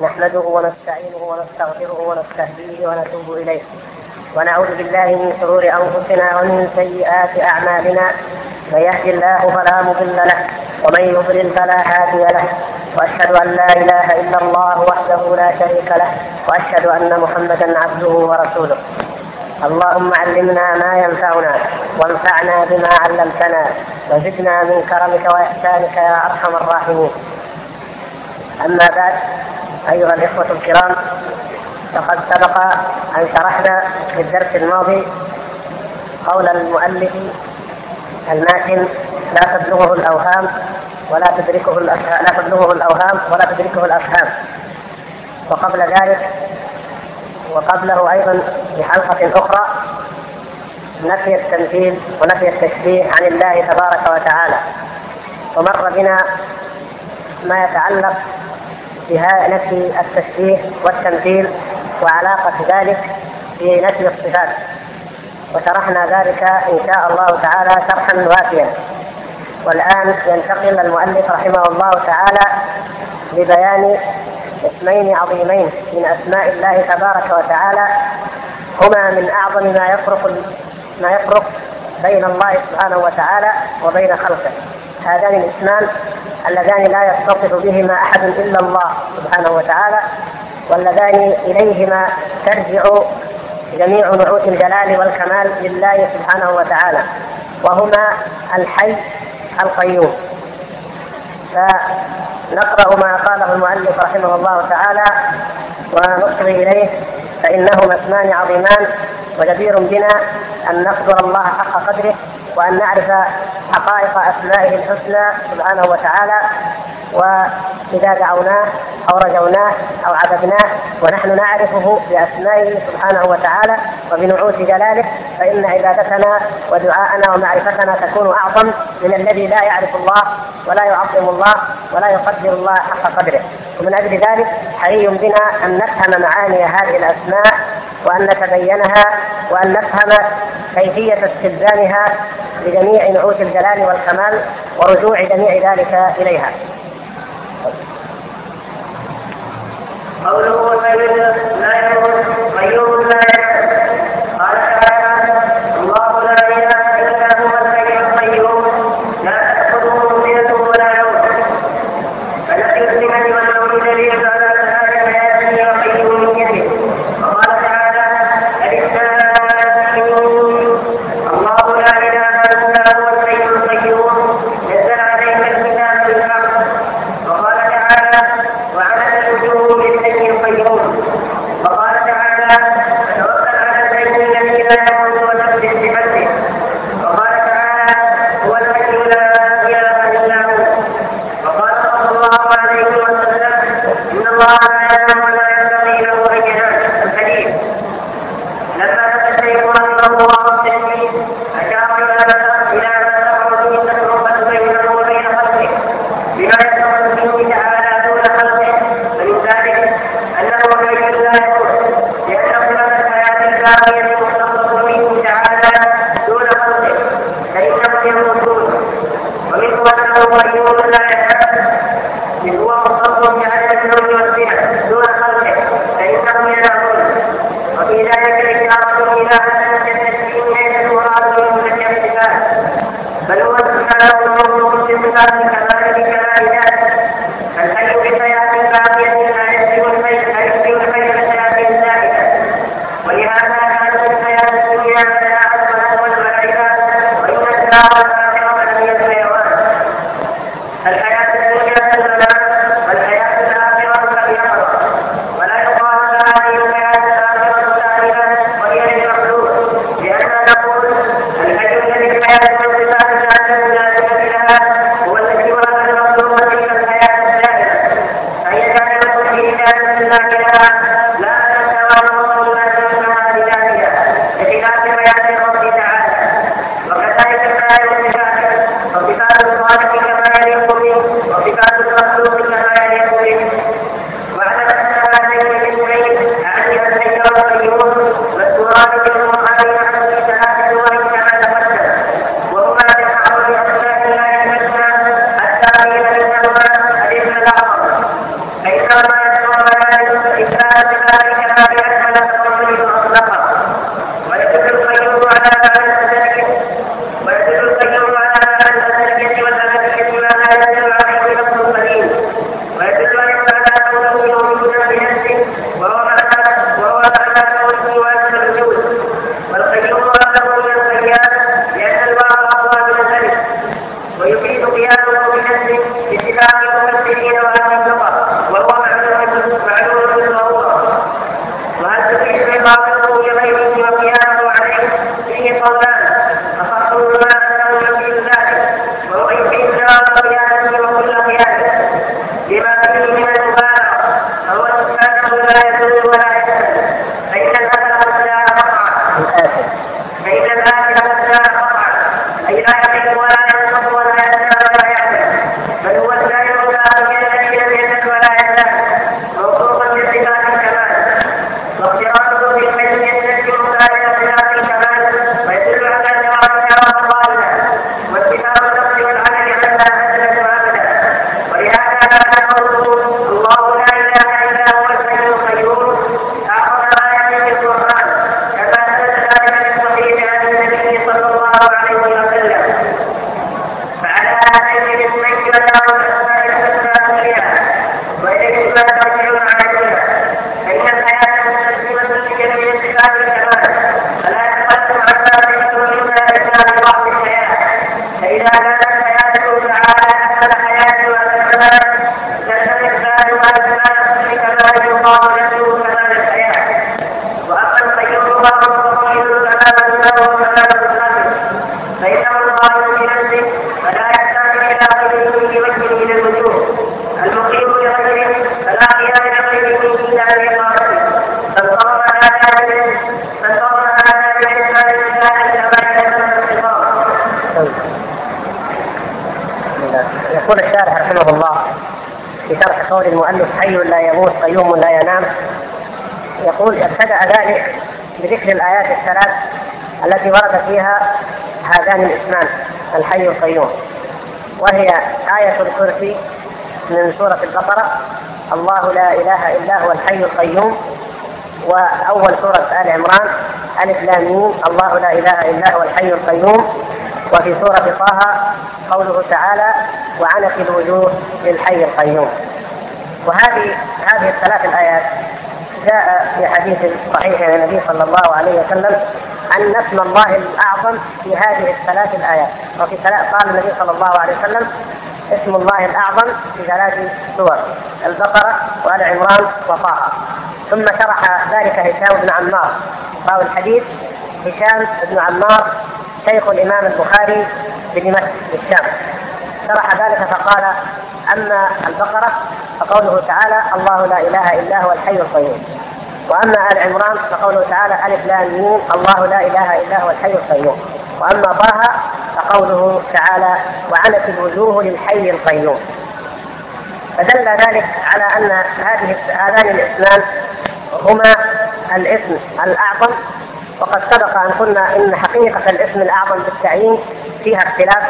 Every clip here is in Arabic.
نحمده ونستعينه ونستغفره ونستهديه ونتوب إليه. ونعوذ بالله من شرور أنفسنا ومن سيئات أعمالنا. من يهد الله فلا مضل له ومن يضلل فلا هادي له. وأشهد أن لا إله إلا الله وحده لا شريك له وأشهد أن محمدا عبده ورسوله. اللهم علمنا ما ينفعنا وانفعنا بما علمتنا وزدنا من كرمك وإحسانك يا أرحم الراحمين. أما بعد أيها الإخوة الكرام فقد سبق أن شرحنا في الدرس الماضي قول المؤلف الماتن لا تبلغه الأوهام ولا تدركه لا تبلغه الأوهام ولا تدركه الأفهام وقبل ذلك وقبله أيضا في حلقة أخرى نفي التمثيل ونفي التشبيه عن الله تبارك وتعالى. ومر بنا ما يتعلق بنفي التشبيه والتمثيل وعلاقة ذلك في نفي الصفات. وشرحنا ذلك إن شاء الله تعالى شرحا وافيا. والآن ينتقل المؤلف رحمه الله تعالى لبيان اسمين عظيمين من أسماء الله تبارك وتعالى هما من أعظم ما يفرق ما يفرق بين الله سبحانه وتعالى وبين خلقه. هذان الاسمان اللذان لا يتصف بهما أحد إلا الله سبحانه وتعالى واللذان إليهما ترجع جميع نعوت الجلال والكمال لله سبحانه وتعالى وهما الحي القيوم. فنقرأ ما قاله المؤلف رحمه الله تعالى ونصغي إليه فإنهما اسمان عظيمان وجدير بنا أن نقدر الله حق قدره وأن نعرف حقائق أسمائه الحسنى سبحانه وتعالى وإذا دعوناه أو رجوناه أو عبدناه ونحن نعرفه بأسمائه سبحانه وتعالى وبنعوت جلاله فإن عبادتنا ودعاءنا ومعرفتنا تكون أعظم من الذي لا يعرف الله ولا يعظم الله ولا يقدر الله حق قدره. ومن أجل ذلك حري بنا أن نفهم معاني هذه الأسماء وأن نتبينها وأن نفهم كيفية استلزامها لجميع نعوت الجلال والكمال ورجوع جميع ذلك إليها. قوله لا يموت قيوم gracias. وكمال كان اكمال واكمال لكمال يقام له كمال الحياة واما القيوم فهو مستقيم كمال له كمال القلب فإنه القائم بنفسه فلا يحتاج إلى غيره في وجه من الوجوه المقيم لغيره فلا قيام لغيره الا باقامته فالصوم هذا من فالصوم هذا من اسباب الاسلام كما يتم الخطاب يقول الشارح رحمه الله في شرح قول المؤلف حي لا يموت قيوم لا ينام. يقول ابتدأ ذلك بذكر الآيات الثلاث التي ورد فيها هذان الاسمان الحي القيوم وهي آية الكرسي من سورة البقرة الله لا إله إلا هو الحي القيوم. وأول سورة آل عمران ألف لام الله لا إله إلا هو الحي القيوم. وفي سورة طه قوله تعالى وعنت الوجوه للحي القيوم. وهذه هذه الثلاث الآيات جاء في حديث صحيح عن النبي صلى الله عليه وسلم أن اسم الله الأعظم في هذه الثلاث الآيات. وفي قال النبي صلى الله عليه وسلم اسم الله الأعظم في ثلاث سور البقرة وآل عمران وطه. ثم شرح ذلك هشام بن عمار. راوي الحديث هشام بن عمار شيخ الإمام البخاري بدمشق بالشام. شرح ذلك فقال أما البقرة فقوله تعالى الله لا إله إلا هو الحي القيوم. وأما آل عمران فقوله تعالى ألف لام ميم الله لا إله إلا هو الحي القيوم. وأما طه فقوله تعالى وعنت الوجوه للحي القيوم. فدل ذلك على أن هذه هذان الاسمان هما الاسم الأعظم وقد سبق أن قلنا إن حقيقة الاسم الأعظم بالتعيين فيها اختلاف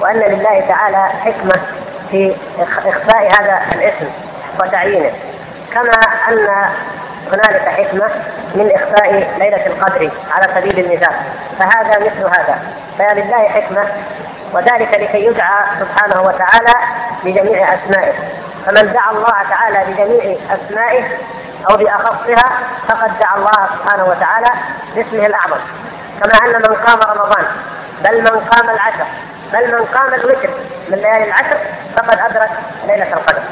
وأن لله تعالى حكمة في إخفاء هذا الاسم وتعيينه. كما أن هنالك حكمة من إخفاء ليلة القدر على سبيل المثال. فهذا مثل هذا. فلله حكمة وذلك لكي يدعى سبحانه وتعالى بجميع أسمائه. فمن دعا الله تعالى بجميع أسمائه أو بأخصها فقد دعا الله سبحانه وتعالى باسمه الأعظم. كما أن من قام رمضان بل من قام العشر بل من قام الوتر من ليالي العشر فقد أدرك ليلة القدر.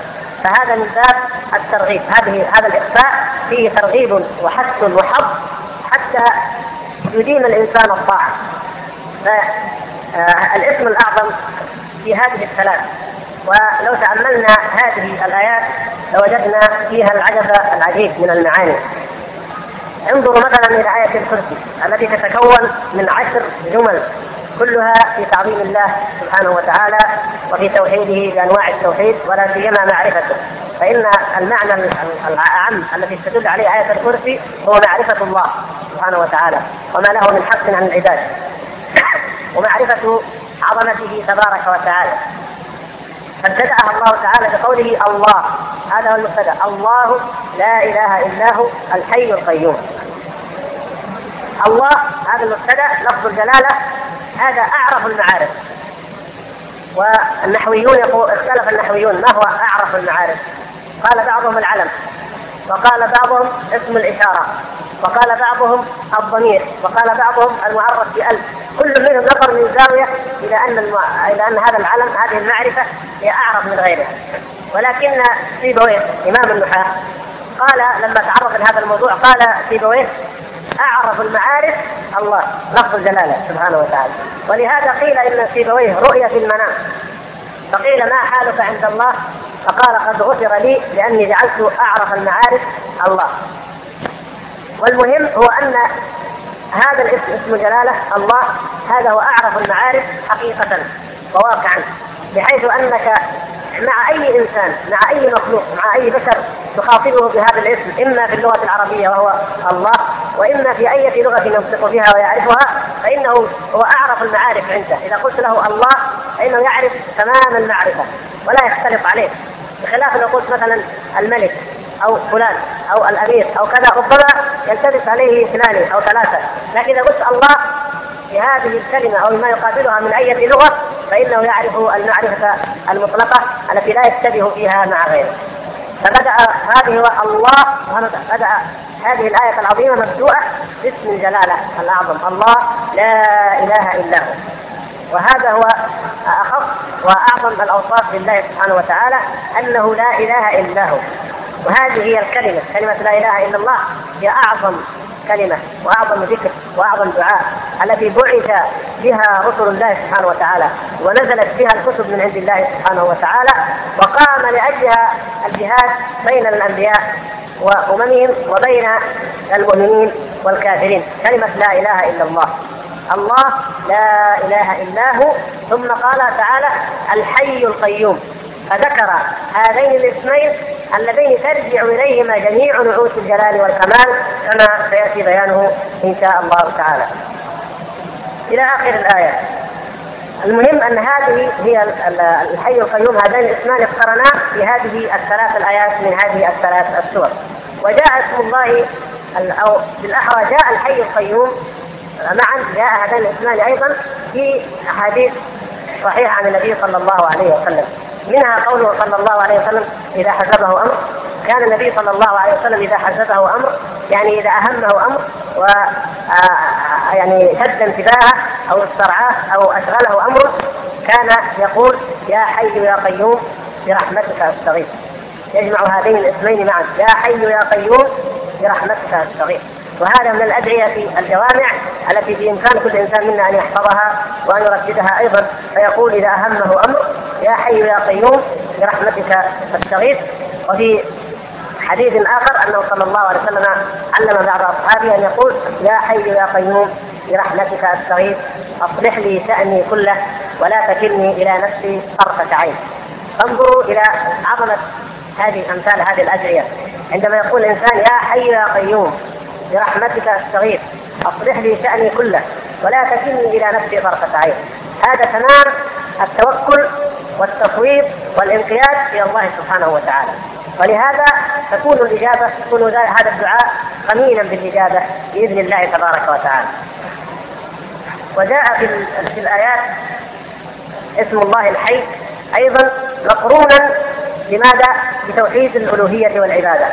فهذا من باب الترغيب. هذه هذا الإخفاء فيه ترغيب وحث وحظ حتى يدين الإنسان الطاعة. فالاسم الأعظم في هذه الثلاث. ولو تأملنا هذه الآيات لوجدنا فيها العجب العجيب من المعاني. انظروا مثلا إلى آية الكرسي التي تتكون من عشر جمل كلها في تعظيم الله سبحانه وتعالى وفي توحيده بأنواع التوحيد ولا سيما معرفته. فإن المعنى الأعم الذي تدل عليه آية الكرسي هو معرفة الله سبحانه وتعالى وما له من حق عن العباد. ومعرفة عظمته تبارك وتعالى. فابتدأها الله تعالى بقوله الله. هذا هو المبتدا الله لا إله إلا هو الحي القيوم. الله هذا المبتدا لفظ الجلالة هذا أعرف المعارف. والنحويون يقول اختلف النحويون ما هو أعرف المعارف؟ قال بعضهم العلم. وقال بعضهم اسم الإشارة. وقال بعضهم الضمير. وقال بعضهم المعرف بألف. كل منهم نظر من زاوية إلى أن المع... إلى أن هذا العلم هذه المعرفة هي أعرف من غيرها ولكن سيبويه إمام النحاة قال لما تعرض لهذا الموضوع قال سيبويه أعرف المعارف الله لفظ الجلالة سبحانه وتعالى. ولهذا قيل إن سيبويه رؤيا في المنام. فقيل ما حالك عند الله؟ فقال قد غفر لي لأني جعلت أعرف المعارف الله. والمهم هو أن هذا الاسم اسم جلالة الله هذا هو أعرف المعارف حقيقة وواقعا. بحيث أنك مع أي إنسان مع أي مخلوق مع أي بشر تخاطبه بهذا الاسم إما في اللغة العربية وهو الله وإما في أي لغة ينطق بها ويعرفها فإنه هو أعرف المعارف عنده. إذا قلت له الله فإنه يعرف تمام المعرفة ولا يختلط عليه. بخلاف لو قلت مثلا الملك أو فلان أو الأمير أو كذا ربما يلتبس عليه اثنان أو ثلاثة. لكن إذا قلت الله في هذه الكلمة أو ما يقابلها من أي لغة فإنه يعرف المعرفة المطلقة التي لا يشتبه فيها مع غيره. فبدأ هذه الله بدأ هذه الآية العظيمة مبدوءة باسم الجلالة الأعظم. الله لا إله إلا هو. وهذا هو اخص وأعظم الأوصاف لله سبحانه وتعالى أنه لا إله إلا هو. وهذه هي الكلمة. كلمة لا إله إلا الله هي أعظم كلمة وأعظم ذكر وأعظم دعاء التي بعث بها رسل الله سبحانه وتعالى ونزلت بها الكتب من عند الله سبحانه وتعالى وقام لأجلها الجهاد بين الأنبياء وأممهم وبين المؤمنين والكافرين. كلمة لا إله إلا الله. الله لا إله إلا هو. ثم قال تعالى الحي القيوم. فذكر هذين الاسمين اللذين ترجع إليهما جميع نعوت الجلال والكمال كما سيأتي بيانه إن شاء الله تعالى. إلى آخر الآية. المهم أن هذه هي الحي القيوم هذين الاسمان اقترنا في هذه الثلاث الآيات من هذه الثلاث السور. وجاء اسم الله أو بالاحرى جاء الحي القيوم معا جاء هذان الاسمان أيضا في أحاديث صحيحة عن النبي صلى الله عليه وسلم منها قوله صلى الله عليه وسلم إذا حسبه أمر. كان النبي صلى الله عليه وسلم إذا حسبه أمر يعني إذا أهمه أمر و يعني شد انتباهه أو استرعاه أو أشغله أمر كان يقول يا حي يا قيوم برحمتك أستغيث. يجمع هذين الاسمين معا يا حي يا قيوم برحمتك أستغيث. وهذا من الأدعية الجوامع التي بإمكان كل إنسان منا أن يحفظها وأن يرددها أيضا. فيقول إذا أهمه أمر يا حي يا قيوم برحمتك استغيث وفي حديث آخر أنه صلى الله عليه وسلم علم بعض أصحابه أن يقول يا حي يا قيوم برحمتك أستغيث. أصلح لي شأني كله ولا تكلني إلى نفسي طرفة عين. انظروا إلى عظمة هذه امثال هذه الأدعية. عندما يقول الإنسان يا حي يا قيوم برحمتك استغيث أصلح لي شأني كله ولا تكلني إلى نفسي طرفة عين. هذا تمام التوكل والتفويض والانقياد إلى الله سبحانه وتعالى. ولهذا تكون الإجابة تكون هذا الدعاء قمينا بالإجابة بإذن الله تبارك وتعالى. وجاء في, في الآيات اسم الله الحي أيضا مقرونا لماذا؟ بتوحيد الألوهية والعبادة.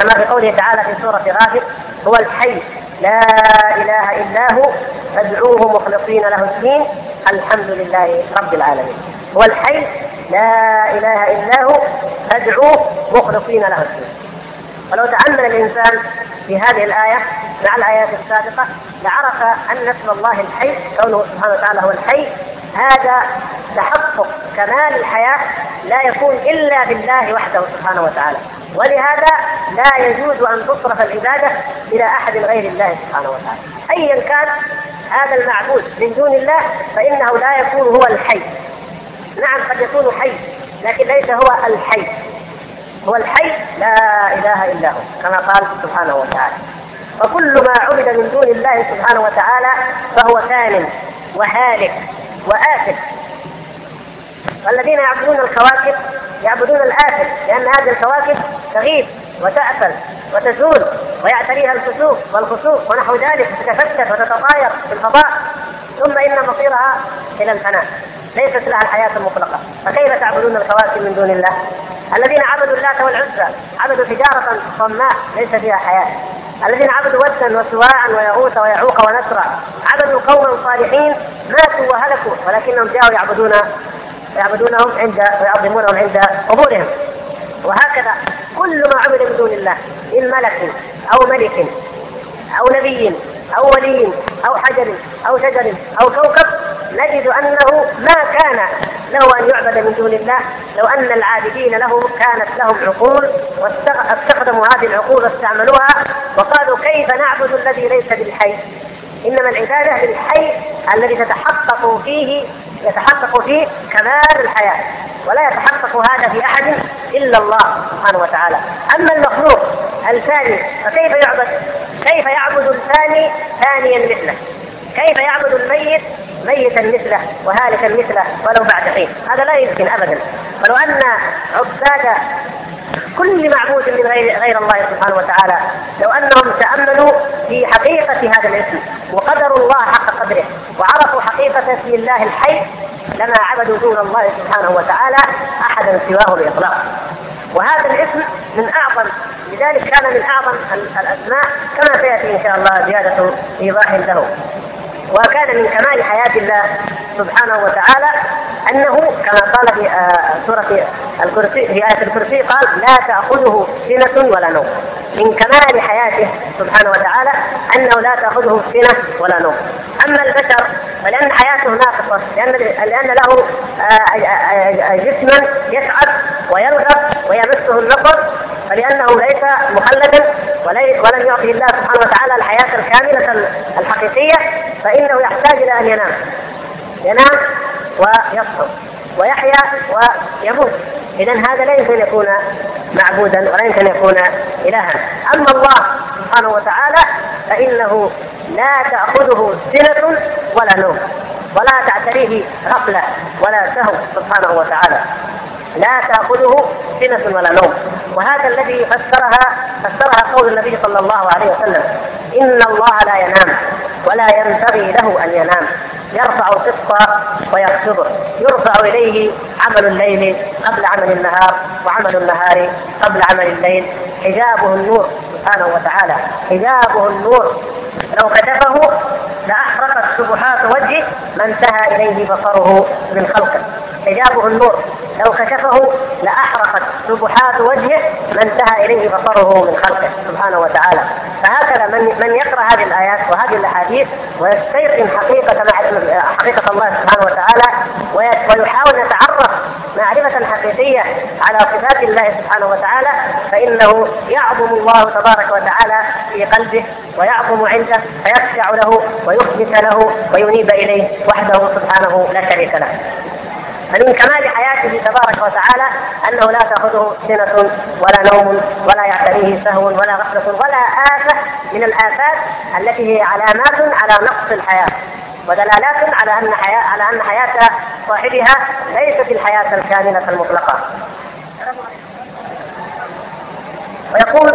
كما في قوله تعالى في سورة غافر هو الحي لا إله إلا هو فادعوه مخلصين له الدين الحمد لله رب العالمين. هو الحي لا إله إلا هو فادعوه مخلصين له الدين. ولو تامل الإنسان في هذه الآية مع الآيات السابقة لعرف أن اسم الله الحي كونه سبحانه وتعالى هو الحي هذا تحقق كمال الحياة لا يكون إلا بالله وحده سبحانه وتعالى. ولهذا لا يجوز أن تصرف العبادة إلى أحد غير الله سبحانه وتعالى. ايا كان هذا المعبود من دون الله فإنه لا يكون هو الحي. نعم قد يكون حي لكن ليس هو الحي. هو الحي لا إله إلا هو كما قال سبحانه وتعالى. وكل ما عبد من دون الله سبحانه وتعالى فهو ثان وهالك وآسف والذين يعبدون الكواكب يعبدون الآسف لأن هذه الكواكب تغيب وتأفل وتزول ويعتريها الكسوف والخسوف ونحو ذلك تتفتت وتتطاير في الفضاء ثم إن مصيرها إلى الفناء. ليست لها الحياة المطلقة. فكيف تعبدون الكواكب من دون الله؟ الذين عبدوا اللات والعزى عبدوا حجارة صماء ليس فيها حياة. الذين عبدوا ودا وسواعا ويغوث ويعوق ونسرا عبدوا قوما صالحين ماتوا وهلكوا ولكنهم جاءوا يعبدون يعبدونهم عند ويعظمونهم عند قبورهم. وهكذا كل ما عبد من دون الله من ملك أو ملك أو نبي أو ولي أو حجر أو شجر أو كوكب نجد أنه ما كان له أن يعبد من دون الله لو أن العابدين له كانت لهم عقول واستخدموا هذه العقول واستعملوها وقالوا كيف نعبد الذي ليس بالحي؟ إنما العبادة للحي الذي تتحقق فيه يتحقق فيه كمال الحياة ولا يتحقق هذا في أحد إلا الله سبحانه وتعالى. أما المخلوق الثاني فكيف يعبد؟ كيف يعبد الثاني ثانيا مثله؟ كيف يعبد الميت ميتا مثله وهالكا مثله ولو بعد حين؟ هذا لا يمكن ابدا. ولو أن عباد كل معبود من غير غير الله سبحانه وتعالى لو أنهم تأملوا في حقيقة هذا الاسم وقدروا الله حق قدره وعرفوا حقيقة اسم الله الحي لما عبدوا دون الله سبحانه وتعالى احدا سواه بإطلاق. وهذا الاسم من اعظم لذلك كان من أعظم الأسماء كما سيأتي إن شاء الله زيادة ايضاح له. وكان من كمال حياة الله سبحانه وتعالى أنه كما قال في آه، سورة الكرسي في آية الكرسي قال لا تأخذه سنة ولا نوم. من كمال حياته سبحانه وتعالى أنه لا تأخذه سنة ولا نوم. أما البشر فلأن حياته ناقصة لأن لأن له آه، آه، جسما يتعب ويرغب ويمسه النصر فلأنه ليس مخلدا ولم يعطي الله سبحانه وتعالى الحياة الكاملة الحقيقية فإنه يحتاج إلى أن ينام. ينام ويصحو ويحيا ويموت. إذا هذا لا يمكن أن يكون معبودا ولا يمكن أن يكون إلها. أما الله سبحانه وتعالى فإنه لا تأخذه سنة ولا نوم ولا تعتريه غفلة ولا سهو سبحانه وتعالى. لا تأخذه سنة ولا نوم. وهذا الذي فسرها فسرها قول النبي صلى الله عليه وسلم إن الله لا ينام ولا ينبغي له أن ينام. يرفع القسط ويخفضه يرفع إليه عمل الليل قبل عمل النهار وعمل النهار قبل عمل الليل. حجابه النور سبحانه وتعالى. حجابه النور. لو كشفه لأحرقت سبحات وجهه ما انتهى إليه بصره من خلقه. حجابه النور. لو كشفه لأحرقت سبحات وجهه ما انتهى إليه بصره من خلقه سبحانه وتعالى. فهكذا من من يقرأ هذه الآيات وهذه الأحاديث ويستيقن حقيقة حقيقة الله سبحانه وتعالى ويحاول يتعرف معرفة حقيقية على صفات الله سبحانه وتعالى فإنه يعظم الله تبارك وتعالى في قلبه ويعظم عنده فيخشع له ويخبت له وينيب إليه وحده سبحانه لا شريك له. فمن كمال حياته تبارك وتعالى أنه لا تأخذه سنة ولا نوم ولا يعتريه سهو ولا غفلة ولا آفة من الآفات التي هي علامات على نقص الحياة. ودلالات على أن حياة على أن حياة صاحبها ليست الحياة الكاملة المطلقة. ويقول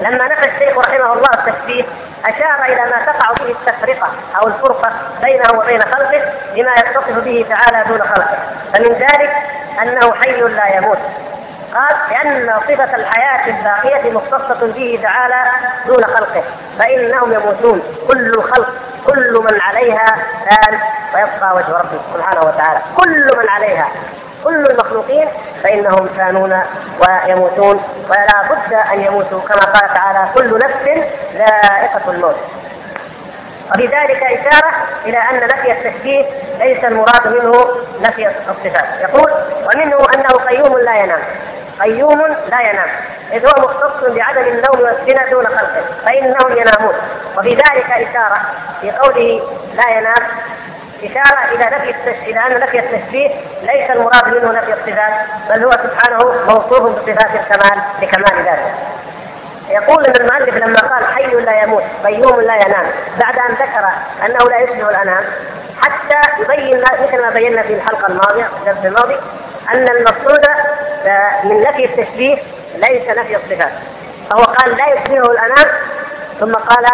لما نفى الشيخ رحمه الله التشبيه أشار إلى ما تقع به التفرقة أو الفرقة بينه وبين خلقه بما يتصف به تعالى دون خلقه فمن ذلك أنه حي لا يموت قال لأن صفة الحياة الباقية مختصة به تعالى دون خلقه فإنهم يموتون. كل الخلق كل من عليها فان ويبقى وجه ربه سبحانه وتعالى. كل من عليها كل المخلوقين فإنهم فانون ويموتون. ولا بد أن يموتوا. كما قال تعالى كل نفس ذائقة الموت. وفي ذلك إشارة إلى أن نفي التشبيه ليس المراد منه نفي الصفات. يقول ومنه أنه قيوم لا ينام. قيوم لا ينام. إذ هو مختص بعدم النوم والسنة دون خلقه فإنهم ينامون. وفي ذلك إشارة في قوله لا ينام. إشارة إلى نفي إلى أن نفي التشبيه ليس المراد منه نفي الصفات بل هو سبحانه موصوف بصفات الكمال لكمال ذاته. يقول المؤلف لما قال حي لا يموت قيوم لا ينام بعد أن ذكر أنه لا يشبه الانام حتى يبين مثل ما بينا في الحلقة الماضية في الدرس الماضي أن المقصود من نفي التشبيه ليس نفي الصفات. فهو قال لا يشبهه الانام ثم قال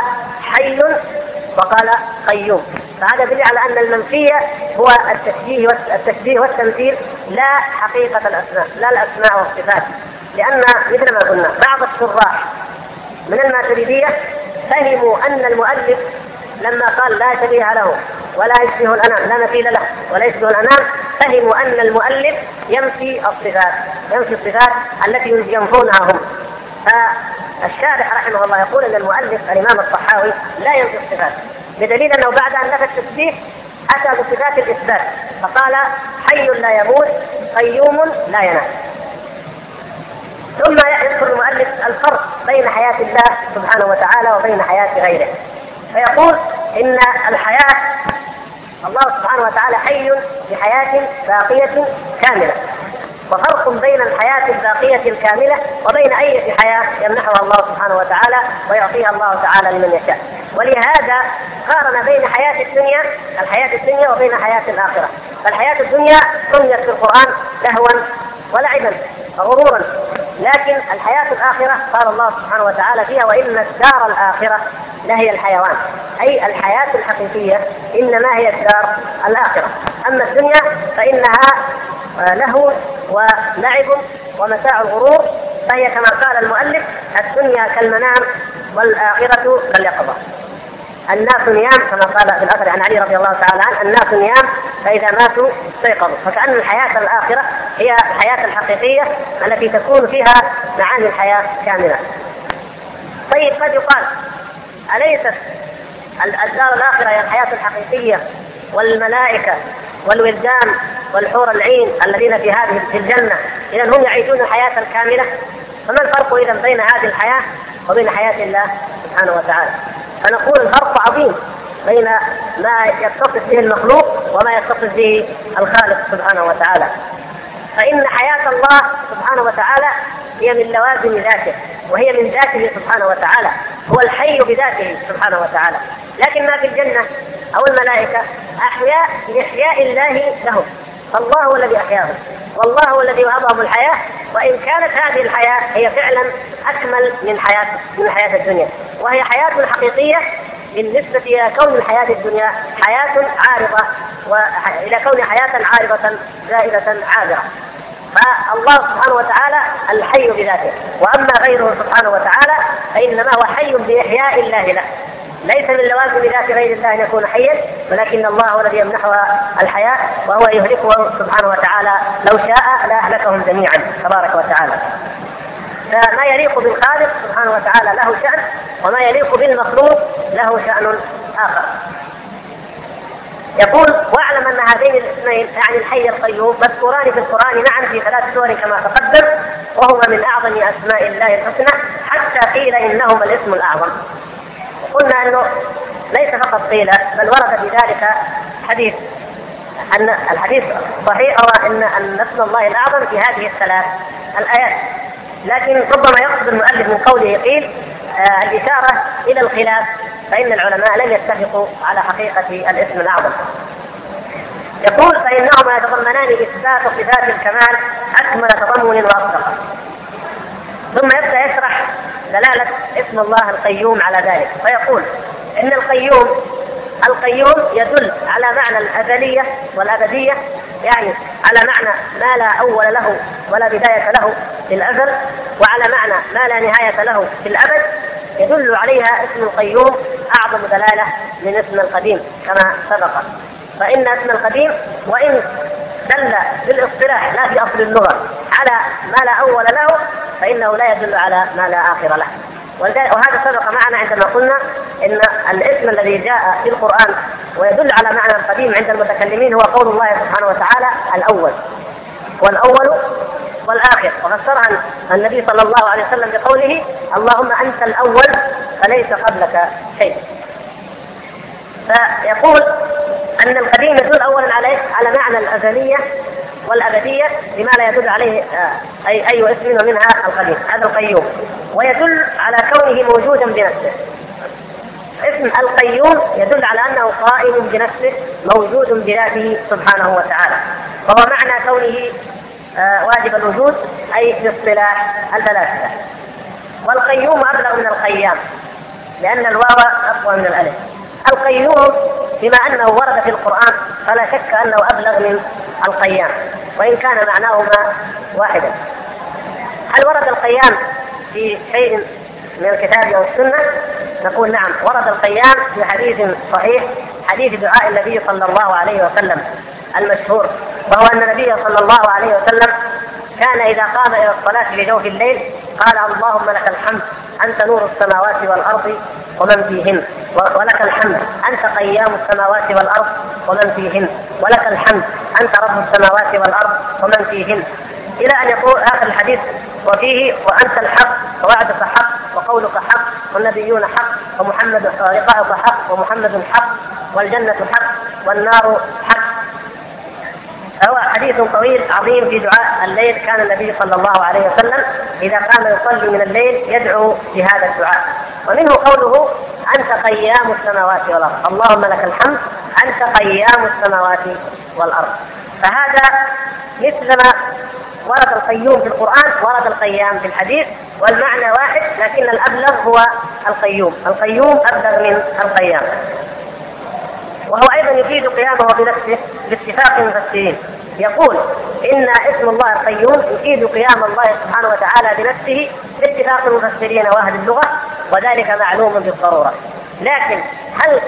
حي وقال قيوم. فهذا دليل على أن المنفي هو التشبيه التشبيه والتمثيل لا حقيقة الأسماء لا الأسماء والصفات. لأن مثل ما قلنا بعض الشراح من الماتريدية فهموا أن المؤلف لما قال لا شبيه له ولا يشبه الأنام لا مثيل له ولا يشبه الأنام فهموا أن المؤلف ينفي الصفات ينفي الصفات التي ينفونها هم. فالشارح رحمه الله يقول إن المؤلف الإمام الصحاوي لا ينفي الصفات بدليل أنه بعد أن نفى التشبيه أتى بصفات الإثبات فقال حي لا يموت قيوم لا ينام. ثم يذكر المؤلف الفرق بين حياة الله سبحانه وتعالى وبين حياة غيره. فيقول إن الحياة الله سبحانه وتعالى حي بحياة باقية كاملة. وفرق بين الحياة الباقية الكاملة وبين أي حياة يمنحها الله سبحانه وتعالى ويعطيها الله تعالى لمن يشاء. ولهذا قارن بين حياة الدنيا الحياة الدنيا وبين حياة الآخرة. فالحياة الدنيا سميت في القرآن لهوا ولعبا غرورا لكن الحياة الآخرة قال الله سبحانه وتعالى فيها وإن الدار الآخرة لهي الحيوان. أي الحياة الحقيقية إنما هي الدار الآخرة. أما الدنيا فإنها لهو ولعب ومتاع الغرور فهي كما قال المؤلف الدنيا كالمنام والآخرة كاليقظة الناس نيام كما قال في الأثر عن علي رضي الله تعالى عنه الناس نيام فإذا ماتوا استيقظوا فكأن الحياة الآخرة هي الحياة الحقيقية التي تكون فيها معاني الحياة كاملة. طيب قد يقال أليست الدار الآخرة هي الحياة الحقيقية والملائكة والولدان والحور العين الذين في هذه في الجنة. اذا هم يعيشون الحياة الكاملة. فما الفرق اذا بين هذه الحياة وبين حياة الله سبحانه وتعالى؟ فنقول الفرق عظيم بين ما يتصف به المخلوق وما يتصف به الخالق سبحانه وتعالى. فإن حياة الله سبحانه وتعالى هي من لوازم ذاته وهي من ذاته سبحانه وتعالى. هو الحي بذاته سبحانه وتعالى. لكن ما في الجنة؟ أو الملائكة أحياء لإحياء الله لهم. الله هو الذي أحياهم. والله هو الذي وهبهم الحياة. وإن كانت هذه الحياة هي فعلا أكمل من حياة من حياة الدنيا. وهي حياة حقيقية بالنسبة إلى كون الحياة الدنيا حياة عارضة وإلى كون حياة عارضة زائدة عابرة. فالله سبحانه وتعالى الحي بذاته. وأما غيره سبحانه وتعالى فإنما هو حي بإحياء الله له. ليس من لوازم ذات غير الله أن يكون حيا ولكن الله هو الذي يمنحها الحياة وهو يهلكه سبحانه وتعالى. لو شاء لأهلكهم جميعا تبارك وتعالى. فما يليق بالخالق سبحانه وتعالى له شأن وما يليق بالمخلوق له شأن آخر. يقول واعلم أن هذين الاسمين يعني الحي القيوم مذكوران في القرآن معا في ثلاث سور كما تقدم وهما من أعظم أسماء الله الحسنى حتى قيل إنهما الاسم الأعظم. قلنا أنه ليس فقط قيل بل ورد في ذلك حديث. أن الحديث صحيح هو إن ان اسم الله الأعظم في هذه الثلاث الآيات. لكن ربما يقصد المؤلف من قوله قيل آه الإشارة إلى الخلاف فإن العلماء لم يتفقوا على حقيقة الاسم الأعظم. يقول فإنهما يتضمنان إثبات صفات الكمال أكمل تضمن وأصدق. ثم يبدأ يشرح دلالة اسم الله القيوم على ذلك. فيقول إن القيوم القيوم يدل على معنى الأزلية والأبدية يعني على معنى ما لا أول له ولا بداية له في الأزل وعلى معنى ما لا نهاية له في الأبد. يدل عليها اسم القيوم أعظم دلالة من اسم القديم كما سبق. فإن اسم القديم وإن دل بالاصطلاح لا في أصل اللغة على ما لا أول له فإنه لا يدل على ما لا آخر له. وهذا سبق معنا عندما قلنا إن الاسم الذي جاء في القرآن ويدل على معنى القديم عند المتكلمين هو قول الله سبحانه وتعالى الأول والأول والآخر. وفسرها النبي صلى الله عليه وسلم بقوله اللهم أنت الأول فليس قبلك شيء. فيقول أن القديم يدل اولا عليه على معنى الأزلية والأبدية بما لا يدل عليه آه، أي أي اسم ومنها القديم هذا القيوم. ويدل على كونه موجودا بنفسه. اسم القيوم يدل على أنه قائم بنفسه موجود بذاته سبحانه وتعالى. وهو معنى كونه آه، واجب الوجود أي في اصطلاح الفلاسفة والقيوم أبلغ من القيام لأن الواو أقوى من الألف. القيوم بما أنه ورد في القرآن فلا شك أنه أبلغ من القيام وإن كان معناهما واحدا هل ورد القيام في شيء من الكتاب أو السنة؟ نقول نعم ورد القيام في حديث صحيح حديث دعاء النبي صلى الله عليه وسلم المشهور وهو أن النبي صلى الله عليه وسلم كان إذا قام إلى الصلاة في جوف الليل قال اللهم لك الحمد أنت نور السماوات والأرض ومن فيهن. ولك الحمد أنت قيام السماوات والأرض ومن فيهن. ولك الحمد أنت رب السماوات والأرض ومن فيهن. إلى أن يقول آخر الحديث وفيه وأنت الحق ووعدك حق وقولك حق والنبيون حق ومحمد ولقاؤك حق ومحمد حق والجنة حق والنار حق. حديث طويل عظيم في دعاء الليل. كان النبي صلى الله عليه وسلم إذا قام يصلي من الليل يدعو بهذا الدعاء. ومنه قوله أنت قيام السماوات والأرض. اللهم لك الحمد أنت قيام السماوات والأرض. فهذا مثل ما ورد القيوم في القرآن ورد القيام في الحديث والمعنى واحد لكن الأبلغ هو القيوم. القيوم أبلغ من القيام. وهو أيضا يفيد قيامه بنفسه باتفاق المفسرين. يقول إن اسم الله القيوم يفيد قيام الله سبحانه وتعالى بنفسه باتفاق المفسرين وأهل اللغة وذلك معلوم بالضرورة. لكن هل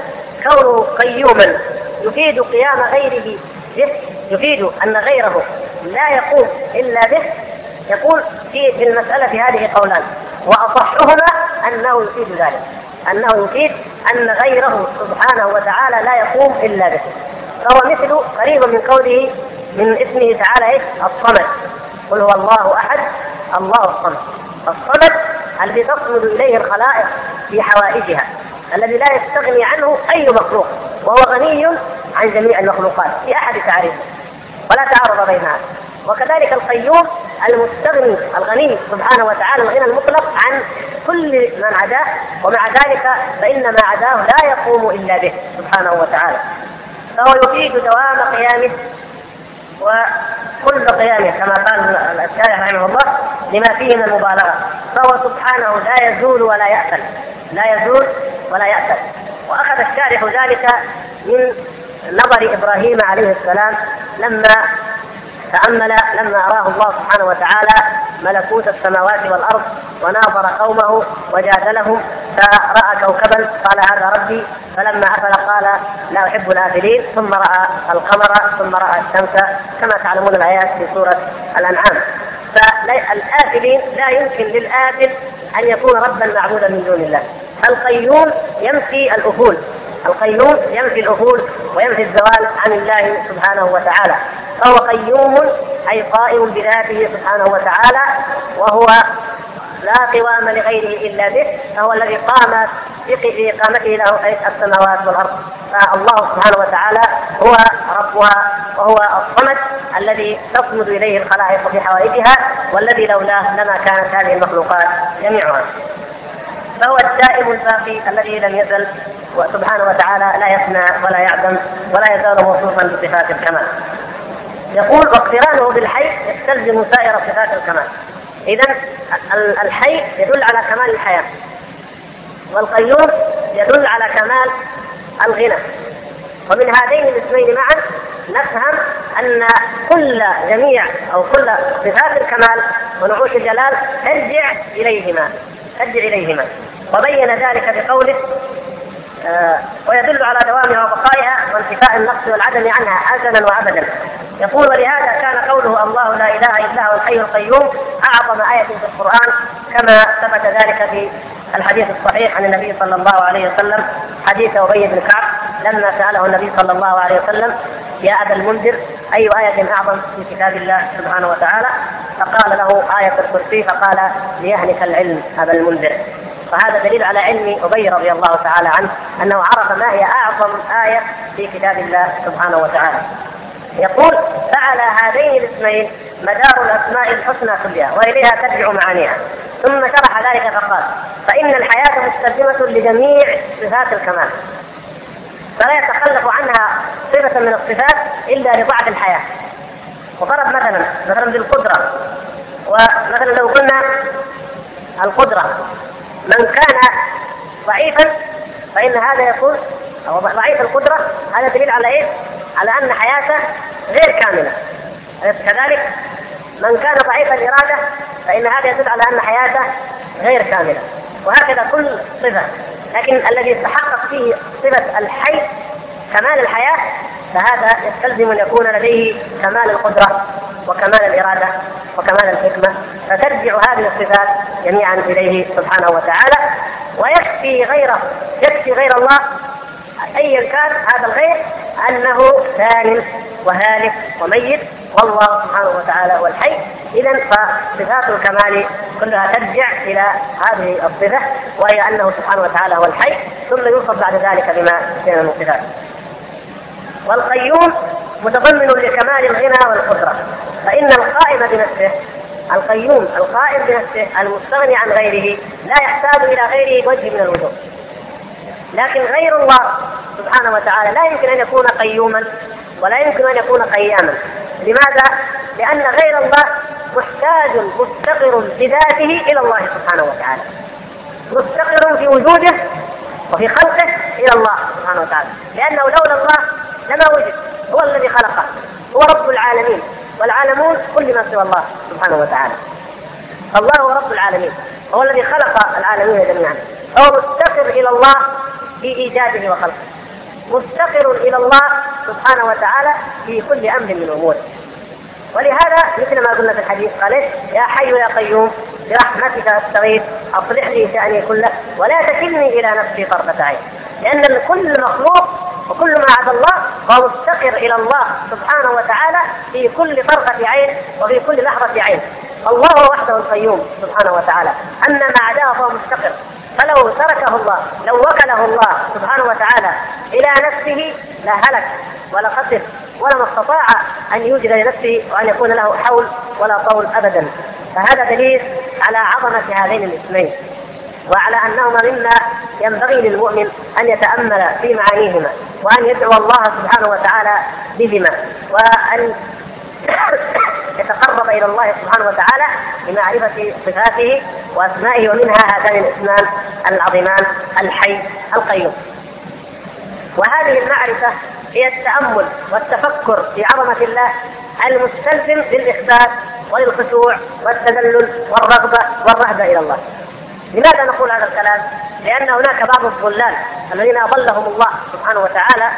كونه قيوما يفيد قيام غيره به؟ يفيد أن غيره لا يقوم إلا به؟ يقول في في المسألة هذه قولان وأصحهما أنه يفيد ذلك. أنه يفيد أن غيره سبحانه وتعالى لا يقوم إلا به. فهو مثل قريب من قوله من اسمه تعالى إيش؟ الصمد. قل هو الله أحد الله الصمد. الصمد الذي تصمد إليه الخلائق في حوائجها الذي لا يستغني عنه أي مخلوق وهو غني عن جميع المخلوقات في أحد تعريفه. ولا تعارض بينها. وكذلك القيوم المستغني الغني سبحانه وتعالى الغنى المطلق عن كل من عداه ومع ذلك فإن ما عداه لا يقوم إلا به سبحانه وتعالى. فهو يفيد دوام قيامه وكل قيامه كما قال الشارح رحمه الله لما فيه من المبالغة. فهو سبحانه لا يزول ولا يأتل لا يزول ولا يأتل وأخذ الشارح ذلك من نظر إبراهيم عليه السلام لما تأمل لما أراه الله سبحانه وتعالى ملكوت السماوات والأرض وناظر قومه وجادلهم فرأى كوكبا قال هذا ربي. فلما أفل قال لا أحب الآفلين ثم رأى القمر ثم رأى الشمس كما تعلمون الآيات في سورة الأنعام. فالآفلين لا يمكن للآفل أن يكون ربا معبودا من دون الله. القيوم ينفي الأفول القيوم ينفي الأفول وينفي الزوال عن الله سبحانه وتعالى. فهو قيوم أي قائم بذاته سبحانه وتعالى وهو لا قوام لغيره إلا به فهو الذي قام بإقامته له السماوات والأرض. فالله سبحانه وتعالى هو ربها وهو الصمد الذي تصمد إليه الخلائق في حوائجها والذي لولاه لما كانت هذه المخلوقات جميعها فهو الدائم الباقي الذي لم يزل سبحانه وتعالى لا يفنى ولا يعدم ولا يزال موصوفا بصفات الكمال. يقول واقترانه بالحي يستلزم سائر صفات الكمال. اذا الحي يدل على كمال الحياة. والقيوم يدل على كمال الغنى. ومن هذين الاسمين معا نفهم أن كل جميع أو كل صفات الكمال ونعوش الجلال ترجع إليهما ترجع إليهما. وبين ذلك بقوله ويدل على دوامها وبقائها وانتفاء النقص والعدم عنها أزلا وأبدا. يقول ولهذا كان قوله الله لا إله إلا هو الحي القيوم أعظم آية في القرآن كما ثبت ذلك في الحديث الصحيح عن النبي صلى الله عليه وسلم حديث أبي بن كعب لما سأله النبي صلى الله عليه وسلم يا أبا المنذر أي آية أعظم في كتاب الله سبحانه وتعالى؟ فقال له آية الكرسي فقال ليهلك العلم أبا المنذر. وهذا دليل على علم أبي رضي الله تعالى عنه أنه عرف ما هي أعظم آية في كتاب الله سبحانه وتعالى. يقول فعلى هذين الاسمين مدار الأسماء الحسنى كلها وإليها ترجع معانيها. ثم شرح ذلك فقال فإن الحياة مستلزمة لجميع صفات الكمال. فلا يتخلف عنها صفة من الصفات إلا لضعف الحياة. وضرب مثلا مثلا بالقدره ومثلا لو قلنا القدرة. من كان ضعيفا فإن هذا يكون أو ضعيف القدرة هذا دليل على إيه؟ على أن حياته غير كاملة. كذلك؟ من كان ضعيف الإرادة فإن هذا يدل على أن حياته غير كاملة. وهكذا كل صفة. لكن الذي يتحقق فيه صفة الحي كمال الحياة فهذا يستلزم أن يكون لديه كمال القدرة وكمال الإرادة وكمال الحكمة. فترجع هذه الصفات جميعا إليه سبحانه وتعالى ويكفي غيره يكفي غير الله ايا كان هذا الغير أنه ثان وهالك وميت والله سبحانه وتعالى هو الحي. اذا فصفات الكمال كلها ترجع إلى هذه الصفة وهي أنه سبحانه وتعالى هو الحي ثم يوصف بعد ذلك بما من الصفات والقيوم متضمن لكمال الغنى والقدرة. فإن القائم بنفسه القيوم القائم بنفسه المستغني عن غيره لا يحتاج إلى غيره بوجه من الوجوه. لكن غير الله سبحانه وتعالى لا يمكن أن يكون قيوما ولا يمكن أن يكون قياما. لماذا؟ لأن غير الله محتاج مفتقر بذاته إلى الله سبحانه وتعالى. مفتقر في وجوده وفي خلقه إلى الله سبحانه وتعالى. لأنه لولا الله لما وجد هو الذي خلقه. هو رب العالمين. والعالمون كل ما سوى الله سبحانه وتعالى. الله هو رب العالمين. هو الذي خلق العالمين جميعا. هو مفتقر إلى الله في إيجاده وخلقه. مفتقر إلى الله سبحانه وتعالى في كل أمر من أموره ولهذا مثل ما قلنا في الحديث قال يا حي يا قيوم برحمتك أستغيث أصلح لي شأني كله ولا تكلني إلى نفسي طرفة عين. لأن كل مخلوق وكل ما عدا الله فهو مفتقر إلى الله سبحانه وتعالى في كل طرفة عين وفي كل لحظة عين. الله وحده القيوم سبحانه وتعالى. أما ما عداه فهو مفتقر فلو تركه الله لو وكله الله سبحانه وتعالى إلى نفسه لهلك. ولخسر ولما استطاع أن يوجد لنفسه وأن يكون له حول ولا طول ابدا. فهذا دليل على عظمة هذين الاسمين وعلى أنهما مما ينبغي للمؤمن أن يتأمل في معانيهما وأن يدعو الله سبحانه وتعالى بهما وأن يتقرب إلى الله سبحانه وتعالى بمعرفة صفاته وأسمائه ومنها هذان الاسمان العظيمان الحي القيوم. وهذه المعرفة هي التأمل والتفكر في عظمة الله المستلزم للاخبات وللخشوع والتذلل والرغبة والرهبة إلى الله. لماذا نقول هذا الكلام؟ لأن هناك بعض الضلال الذين أضلهم الله سبحانه وتعالى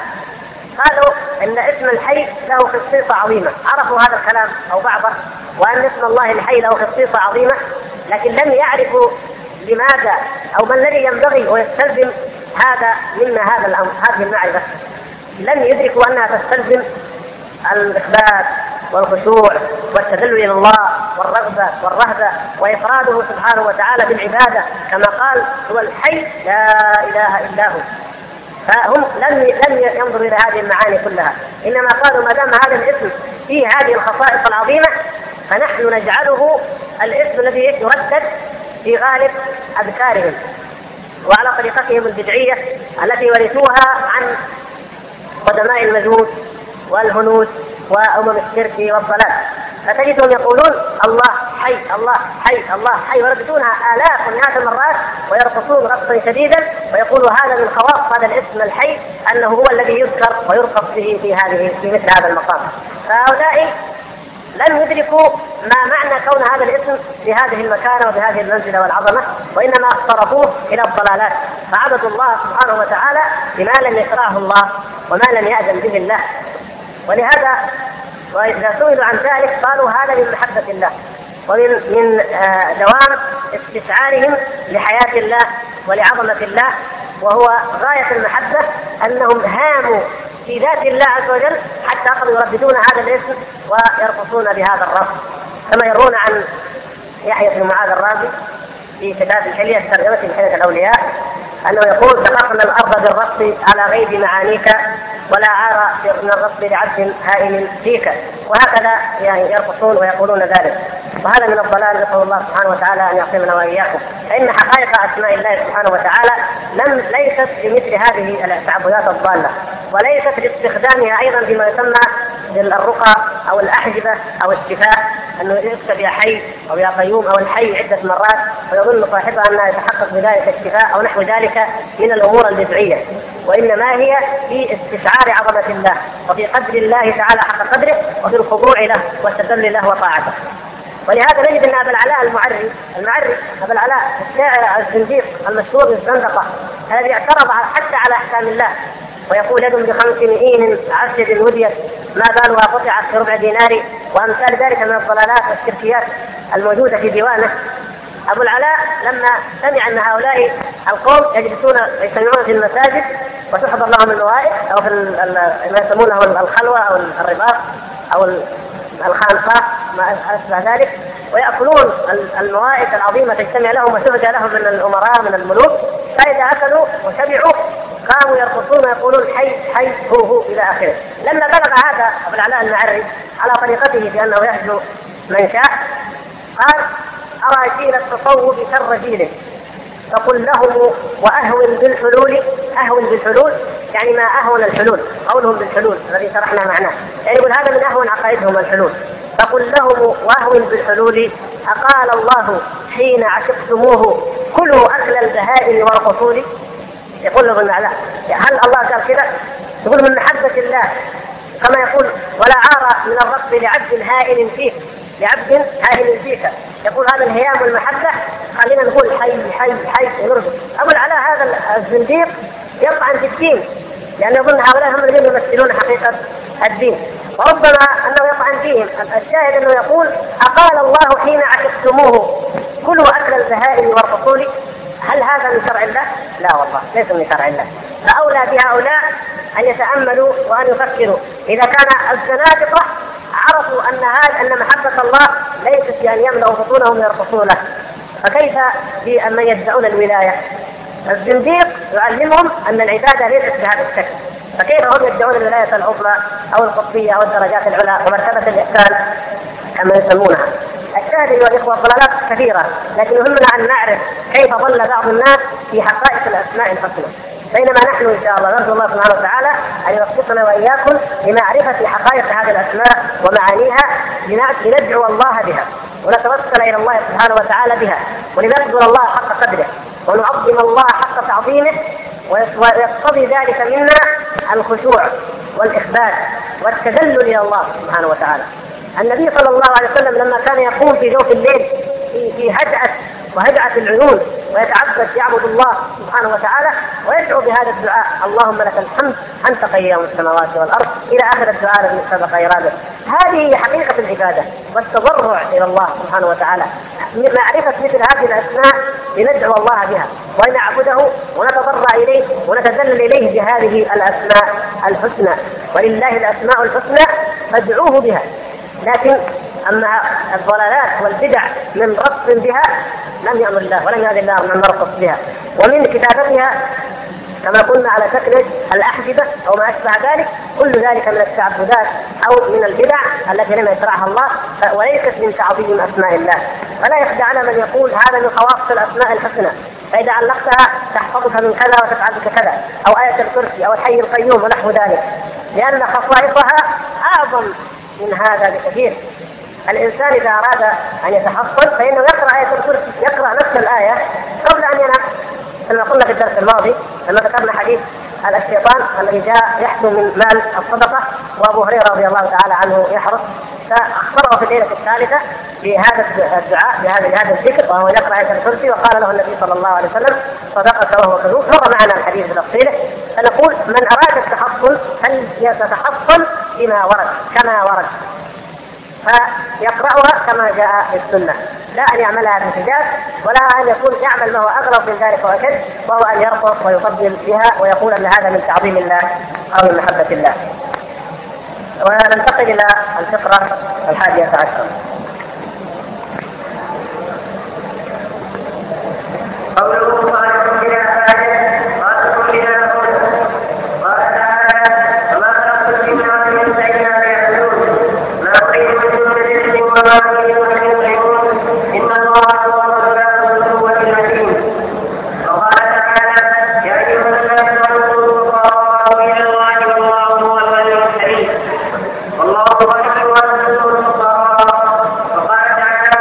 قالوا إن اسم الحي له خصيصة عظيمة، عرفوا هذا الكلام أو بعضه وأن اسم الله الحي له خصيصة عظيمة لكن لم يعرفوا لماذا أو ما الذي ينبغي ويستلزم هذا منا هذا الأمر هذه المعرفة لم يدركوا أنها تستلزم الإخبات والخشوع والتذلل إلى الله والرغبة والرهبة وإفراده سبحانه وتعالى بالعبادة كما قال هو الحي لا إله إلا هو. فهم لم لم ينظروا إلى هذه المعاني كلها. إنما قالوا ما دام هذا الاسم فيه هذه الخصائص العظيمة فنحن نجعله الاسم الذي يردد في غالب أذكارهم وعلى طريقتهم البدعية التي ورثوها عن قدماء المجوس والهنود وأمم الشرك والضلال. فتجدهم يقولون الله حي الله حي الله حي ويرددونها آلاف ومئات المرات ويرقصون رقصا شديدا ويقولوا هذا من خواص هذا الاسم الحي أنه هو الذي يذكر ويرقص به في هذه في مثل هذا المقام. فهؤلاء لم يدركوا ما معنى كون هذا الاسم في هذه المكانة وبهذه المنزلة والعظمة وإنما صرفوه إلى الضلالات. فعبدوا الله سبحانه وتعالى بما لم يشرعه الله وما لم يأذن به الله. ولهذا وإذا سئلوا عن ذلك قالوا هذا من محبة الله ومن من آه، دوام استشعارهم لحياة الله ولعظمة الله وهو غاية المحبة أنهم هاموا في ذات الله عز وجل حتى أخذوا يرددون هذا الاسم ويرقصون بهذا الرقص. كما يرون عن يحيى بن معاذ الرازي في كتاب الحلية ترجمة حلية الأولياء. أنه يقول سقطنا الأرض بالرقص على غيب معانيك ولا عار من الرب لعبد هائم فيك. وهكذا يعني يرقصون ويقولون ذلك. وهذا من الضلال نسأل الله سبحانه وتعالى أن يعصمنا وإياكم. فإن حقائق أسماء الله سبحانه وتعالى لم ليست بمثل هذه التعبدات الضالة وليست باستخدامها أيضا فيما يسمى بالرقى أو الأحجبة أو الشفاء أنه يكتب يا حي أو يا قيوم أو الحي عدة مرات ويظن صاحبها أنها يتحقق بذلك الشفاء أو نحو ذلك. من الأمور البدعيه وإنما هي في استشعار عظمة الله وفي قدر الله تعالى حق قدره وفي الخضوع له والتذلل له وطاعته. ولهذا نجد أن أبا العلاء المعري المعري أبا العلاء الشاعر الزنديق المشهور بالزندقة الذي اعترض حتى على أحكام الله ويقول يد بخمس مئين عسل وديت ما بالها قطعت في ربع دينار وأمثال ذلك من الضلالات والشركيات الموجودة في ديوانه. أبو العلاء لما سمع أن هؤلاء القوم يجلسون يجتمعون في المساجد وتحضر لهم الموائد أو في ما يسمونه الخلوة أو الرباط أو الخانقاه ما أشبه ذلك ويأكلون الموائد العظيمة تجتمع لهم وتهدى لهم من الأمراء من الملوك. فإذا أكلوا وشبعوا قاموا يرقصون ويقولون حي حي هو هو إلى آخره. لما بلغ هذا أبو العلاء المعري على طريقته في انه يهجو من شاء قال ارى جيل التصوف شر جيله فقل لهم وأهون بالحلول أهون بالحلول يعني ما أهون الحلول قولهم بالحلول الذي شرحنا معناه يعني يقول هذا من أهون عقائدهم الحلول فقل لهم وأهون بالحلول أقال الله حين عشقتموه كلوا أكل البهائم والقصور يقول له لا هل الله قال كذا؟ يقول من محبة الله كما يقول ولا عار من الرب لعبد هائل فيك لعبد هائل فيك يقول هذا الهيام والمحبة. خلينا نقول حي حي حي ونرقص أقول على هذا الزنديق يطعن في الدين. لأنه يظن هؤلاء هم الذين يمثلون حقيقة الدين. وربما أنه يطعن فيهم الشاهد أنه يقول أقال الله حين عشقتموه. كلوا أكل البهائم والفصول هل هذا من شرع الله؟ لا والله ليس من شرع الله. فأولى بهؤلاء أن يتأملوا وأن يفكروا. إذا كان الزنادقة عرفوا أن هذا أن محبة الله ليست بأن يملأوا بطونهم ويرقصون فكيف بمن يدعون الولاية؟ الزنديق يعلمهم أن العبادة ليست بهذا الشكل. فكيف هم يدعون الولاية العظمى أو القطبية أو الدرجات العلى ومرتبة الإحسان؟ كما يسمونها. الشاهد أيها الإخوة الضلالات كثيرة لكن يهمنا أن نعرف كيف ضل بعض الناس في حقائق الأسماء الحسنى. بينما نحن إن شاء الله نرجو الله سبحانه وتعالى أن يوفقنا وإياكم لمعرفة حقائق هذه الأسماء ومعانيها لندعو الله بها ونتوسل إلى الله سبحانه وتعالى بها ولنقدر الله حق قدره ونعظم الله حق تعظيمه ويقتضي ذلك منا الخشوع والإخبات والتذلل إلى الله سبحانه وتعالى. النبي صلى الله عليه وسلم لما كان يقوم في جوف الليل في في هدأة وهدأة العيون ويتعبد يعبد الله سبحانه وتعالى ويدعو بهذا الدعاء اللهم لك الحمد أنت قيام السماوات والأرض إلى آخر الدعاء الذي سبق إرادة. هذه هي حقيقة العبادة والتضرع إلى الله سبحانه وتعالى. معرفة مثل هذه الأسماء لندعو الله بها ونعبده ونتضرع إليه ونتذلل إليه بهذه الأسماء الحسنى. ولله الأسماء الحسنى فادعوه بها. لكن أما الضلالات والبدع من ربط بها لم يأمر الله ولم يأذن الله ان نرقص بها. ومن كتابتها كما قلنا على شكل الأحجبة أو ما أشبه ذلك كل ذلك من التعبدات أو من البدع التي لم يشرعها الله وليست من تعظيم أسماء الله. فلا يخدعنا من يقول هذا من خواص الأسماء الحسنى. فإذا علقتها تحفظك من كذا وتفعل بك كذا أو آية الكرسي أو الحي القيوم ونحو ذلك. لأن خصائصها أعظم من هذا بكثير. الإنسان إذا أراد أن يتحصن فإنه يقرأ آية الكرسي يقرأ نفس الآية قبل أن ينام. كما قلنا في الدرس الماضي لما ذكرنا حديث الشيطان الذي جاء يحكم من مال الصدقة وأبو هريرة رضي الله تعالى عنه يحرص. فأخبره في الليلة الثالثة بهذا الدعاء بهذا بهذا الذكر وهو يقرأ آية الكرسي وقال له النبي صلى الله عليه وسلم صدقك وهو كذوب. مر معنا الحديث بتفصيله فنقول من أراد التحصن فليتحصن بما ورد كما ورد. فيقرأها كما جاء في السنة. لا أن يعملها بانحجاز ولا أن يكون يعمل ما هو أغرب من ذلك وأشد وهو أن يرقص ويفضل بها ويقول أن هذا من تعظيم الله أو من محبة الله. وننتقل إلى الفقرة الحادية عشرة. قوله خالق بلا حاجة خالق بلا قول قال تعالى وما خلقت الجن والانس الا ليعبدون ما اريد منهم من رزق وما اريد ان يطعمون ان الله هو الرزاق ذو القوة المتين وقال تعالى يا ايها الناس أنتم الفقراء إلى الله والله هو الغني الحميد والله غني وأنتم الفقراء وقال تعالى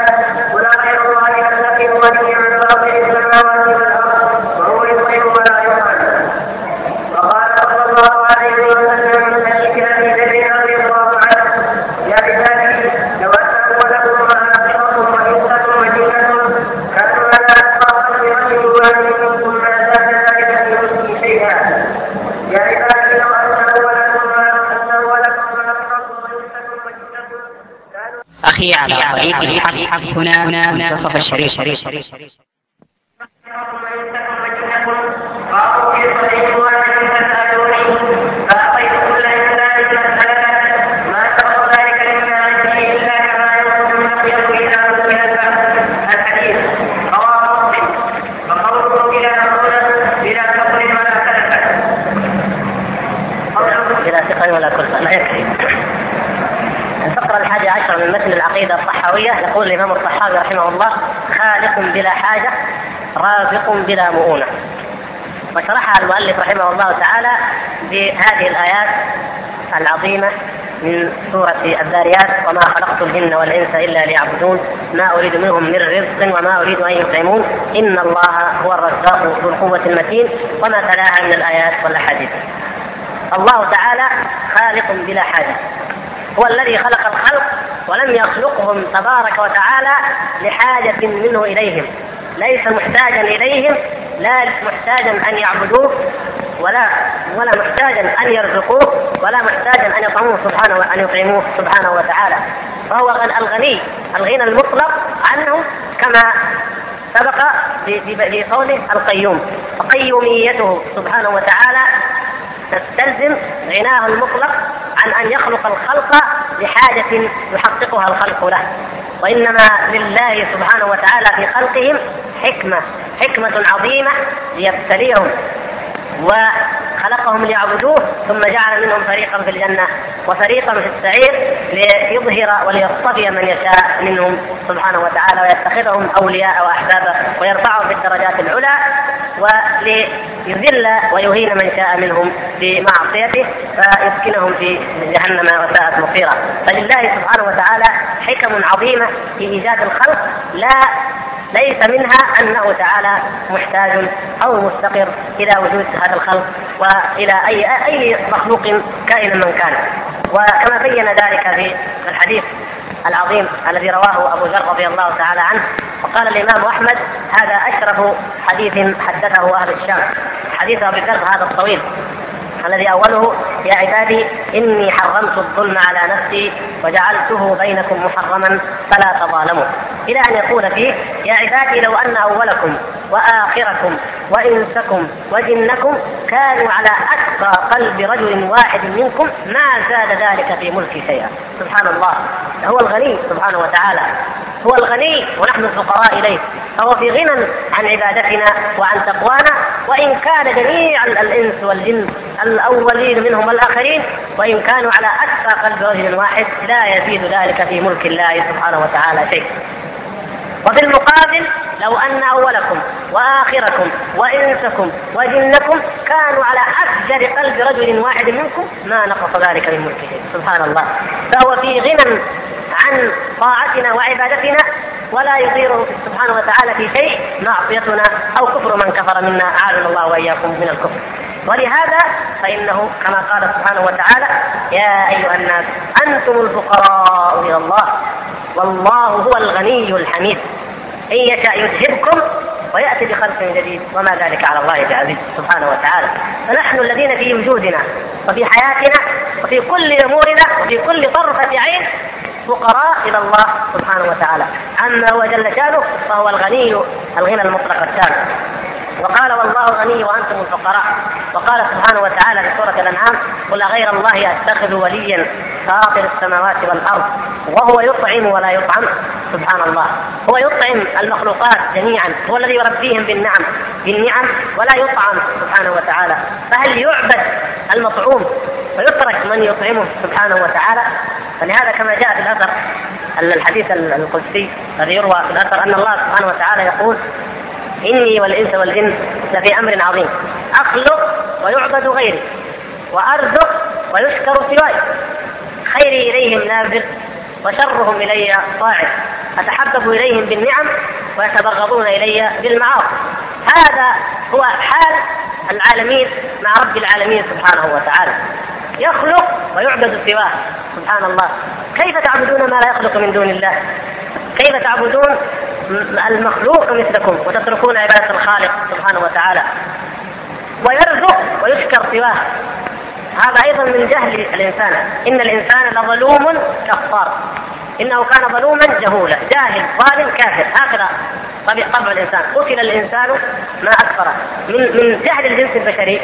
قل غير الله اتخذ وليا من فاطر السماوات والارض وهو يطعم ولا يطعم وقال صلى الله عليه وسلم من حديث ابي ذر رضي الله عنه يا عبادي لو ان اولكم واخركم وانسكم وجنكم كانوا على اتقى برجل واحد منكم ما زاد ذلك في ملكي شيئا يا عبادي لو ان اولكم وان اولكم واخركم وانسكم وجنكم كانوا أخي على طريق الحق. هنا منتصف الشريف. قالوا في صحيح واحد فاعطيت كل الا كما من متن العقيدة الطحاوية يقول الإمام الطحاوي رحمه الله خالق بلا حاجة رازق بلا مؤونة. وشرحها المؤلف رحمه الله تعالى بهذه الآيات العظيمة من سورة الذاريات وما خلقت الجن والإنس إلا ليعبدون ما أريد منهم من رزق وما أريد أن يطعمون. إن الله هو الرزاق ذو القوة المتين. وما تلاها من الآيات والأحاديث. الله تعالى خالق بلا حاجة. هو الذي خلق الخلق ولم يخلقهم تبارك وتعالى لحاجة منه إليهم. ليس محتاجا إليهم لا محتاجا أن يعبدوه ولا ولا محتاجا أن يرزقوه ولا محتاجا أن يطعموه سبحانه وأن يطعموه سبحانه وتعالى. فهو الغني الغنى المطلق عنه كما سبق في قوله القيوم. فقيوميته سبحانه وتعالى تستلزم غناه المطلق عن أن يخلق الخلق لحاجه يحققها الخلق له. وإنما لله سبحانه وتعالى في خلقهم حكمة حكمة عظيمة ليبتليهم. وخلقهم ليعبدوه ثم جعل منهم فريقا في الجنة وفريقا في السعير ليظهر وليصطفي من يشاء منهم سبحانه وتعالى ويتخذهم أولياء وأحبابا ويرفعهم في الدرجات العلى وليذل ويهين من شاء منهم بمعصيته فيسكنهم في جهنم وساءت مصيرا. فلله سبحانه وتعالى حكم عظيمة في إيجاد الخلق لا ليس منها أنه تعالى محتاج أو مفتقر إلى وجود هذا الخلق وإلى اي أي مخلوق كائنا من كان. وكما بين ذلك في الحديث العظيم الذي رواه أبو ذر رضي الله تعالى عنه وقال الإمام أحمد هذا أشرف حديث حدثه أهل الشام. حديث أبي ذر هذا الطويل. الذي أوله يا عبادي إني حرمت الظلم على نفسي وجعلته بينكم محرما فلا تظالموا. إلى أن يقول فيه يا عبادي لو أن أولكم وآخركم وإنسكم وجنكم كانوا على أتقى قلب رجل واحد منكم ما زاد ذلك في ملكي شيئا. سبحان الله. هو الغني سبحانه وتعالى. هو الغني ونحن الفقراء إليه. فهو في غنى عن عبادتنا وعن تقوانا. وإن كان جميع الإنس والجن الأولين منهم والاخرين وإن كانوا على أتقى قلب رجل واحد لا يزيد ذلك في ملك الله سبحانه وتعالى شيء. وفي المقابل لو أن أولكم وآخركم وإنسكم وجنكم كانوا على أفجر قلب رجل واحد منكم ما نقص ذلك من ملكه. سبحان الله. فهو في غنى عن طاعتنا وعبادتنا ولا يضيره سبحانه وتعالى في شيء معصيتنا أو كفر من كفر منا. أعاذنا الله وإياكم من الكفر. ولهذا فإنه كما قال سبحانه وتعالى يا أيها الناس أنتم الفقراء إلى الله والله هو الغني الحميد. إن يشاء يذهبكم ويأتي بخلق جديد وما ذلك على الله بعزيز سبحانه وتعالى. فنحن الذين في وجودنا وفي حياتنا وفي كل أمورنا وفي كل طرفة عين فقراء إلى الله سبحانه وتعالى. أما هو جل شأنه فهو الغني الغنى المطلق التام. وقال والله غني وأنتم الفقراء. وقال سبحانه وتعالى في سورة الأنعام قل غير الله أتخذ وليا فاطر السماوات والأرض وهو يطعم ولا يطعم؟ سبحان الله. هو يطعم المخلوقات جميعا هو الذي يربيهم بالنعم بالنعم ولا يطعم سبحانه وتعالى. فهل يعبد المطعوم ويترك من يطعمه سبحانه وتعالى؟ فلهذا كما جاء في الأثر الحديث القدسي الذي يروى في الأثر أن الله سبحانه وتعالى يقول اني والإنس والجن لفي أمر عظيم. أخلق ويعبد غيري وأرزق ويشكر سواي. خيري إليهم نافذ وشرهم إلي صاعد. أتحبب إليهم بالنعم ويتبغضون إلي بالمعاصي. هذا هو حال العالمين مع رب العالمين سبحانه وتعالى. يخلق ويعبد سواه. سبحان الله. كيف تعبدون ما لا يخلق من دون الله؟ كيف تعبدون المخلوق مثلكم وتتركون عبادة الخالق سبحانه وتعالى. ويرزق ويشكر سواه. هذا أيضا من جهل الإنسان. إن الإنسان لظلوم كفار إنه كان ظلوما جهولا جاهل ظالم كافر. هكذا طبع الإنسان. قتل الإنسان ما أكفره من من جهل الجنس البشري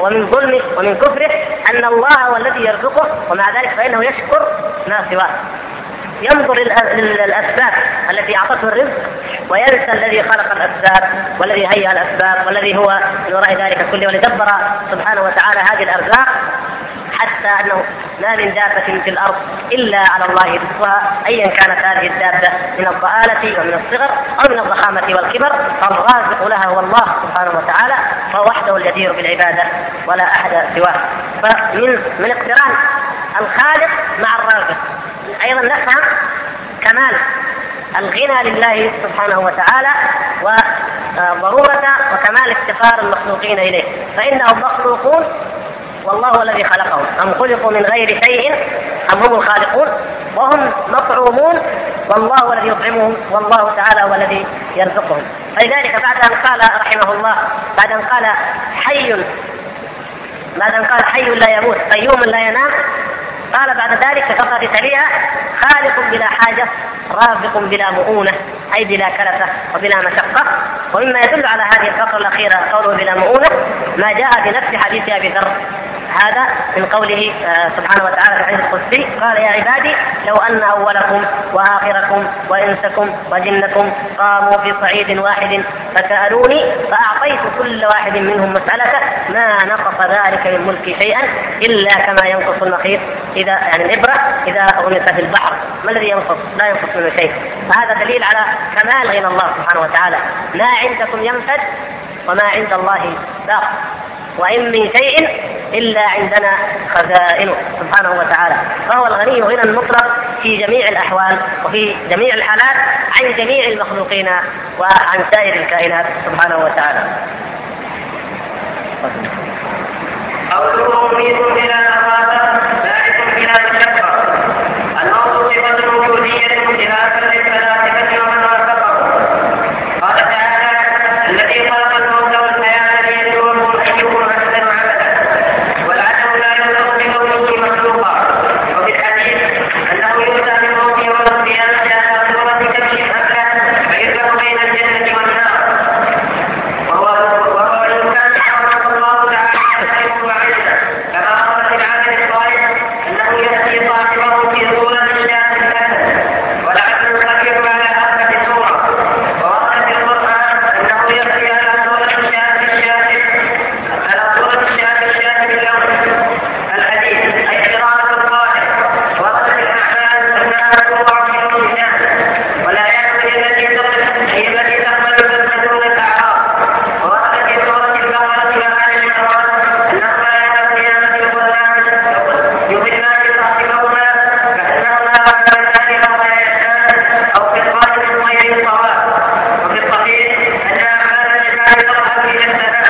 ومن ظلمه ومن كفره أن الله هو الذي يرزقه ومع ذلك فإنه يشكر ما سواه. ينظر للأسباب التي أعطته الرزق وينسى الذي خلق الأسباب والذي هيأ الأسباب والذي هو من وراء ذلك كله ولدبر سبحانه وتعالى هذه الأرزاق حتى أنه ما من دابة في الأرض إلا على الله رزقها ايا كانت هذه الدابة من الضآلة ومن الصغر أو من الضخامة والكبر فالرازق لها هو الله سبحانه وتعالى فهو وحده الجدير بالعبادة ولا أحد سواه. فمن من اقتران الخالق مع الرازق. أيضا نفهم كمال الغنى لله سبحانه وتعالى وضرورة وكمال افتقار المخلوقين إليه. فإنهم مخلوقون والله الذي خلقهم. أم خلقوا من غير شيء؟ أم هم الخالقون؟ وهم مطعومون. والله الذي يطعمهم. والله تعالى هو الذي يرزقهم. فلذلك بعد أن قال رحمه الله بعد أن قال حي بعد أن قال حي لا يموت قيوم لا ينام قال بعد ذلك في الفقرة تليها خالق بلا حاجة رافق بلا مؤونة أي بلا كلفة وبلا مشقة. ومما يدل على هذه الفقرة الأخيرة قوله بلا مؤونة ما جاء في نفس حديث أبي ذر. هذا من قوله آه، سبحانه وتعالى في الحديث القدسي قال يا عبادي لو أن أولكم وآخركم وإنسكم وجنكم قاموا في صعيد واحد فسألوني فأعطيت كل واحد منهم مسالته ما نقص ذلك من ملكي شيئا إلا كما ينقص المخيط. إذا يعني الابره إذا غمس في البحر ما الذي ينقص؟ لا ينقص منه شيء. فهذا دليل على كمال غنى الله سبحانه وتعالى. ما عندكم ينفد وما عند الله باق. وإن من شيء إلا عندنا خزائنه سبحانه وتعالى. فهو الغني غنى مطلق في جميع الأحوال وفي جميع الحالات عن جميع المخلوقين وعن سائر الكائنات سبحانه وتعالى. قوله مميت بلا مخافة ذلك بلا مشقة الموت صفة وجودية خلافا للفلاسفة ومن وافقهم قال تعالى الذي خلق الموت والحياة ليبلوكم أيكم أحسن عملا والعدم لا يوصف بكونه مخلوقا وفي الحديث أنه يؤتى بالموت يوم القيامة على صورة كبش أكله فيذبح بين الجنة والنار وهو وهو إن كان حرمه الله تعالى خير وعزة كما أمر في العمل الصالح أنه يأتي صاحبه في صورة الشاة الأسد والعبد الخبير على أربع صورة وورد في القرآن أنه يأتي على صورة الشاة الشاة على صورة الشاة الشاة باللون الحديث أي قراءة الظاهر ورد في الأعمال أنها توضع في الميزان والآيات هي التي تصف هي التي تقبل تدخل الأعراض ورد في سورة البقرة وآل عمران أنه لا يوم القيامة القرآن يضلان صاحبهما كأنهما عبدان أو غيران أو في القائل من غير الصواب وفي الصحيح أن أعمال العباد تذهب إلى السماء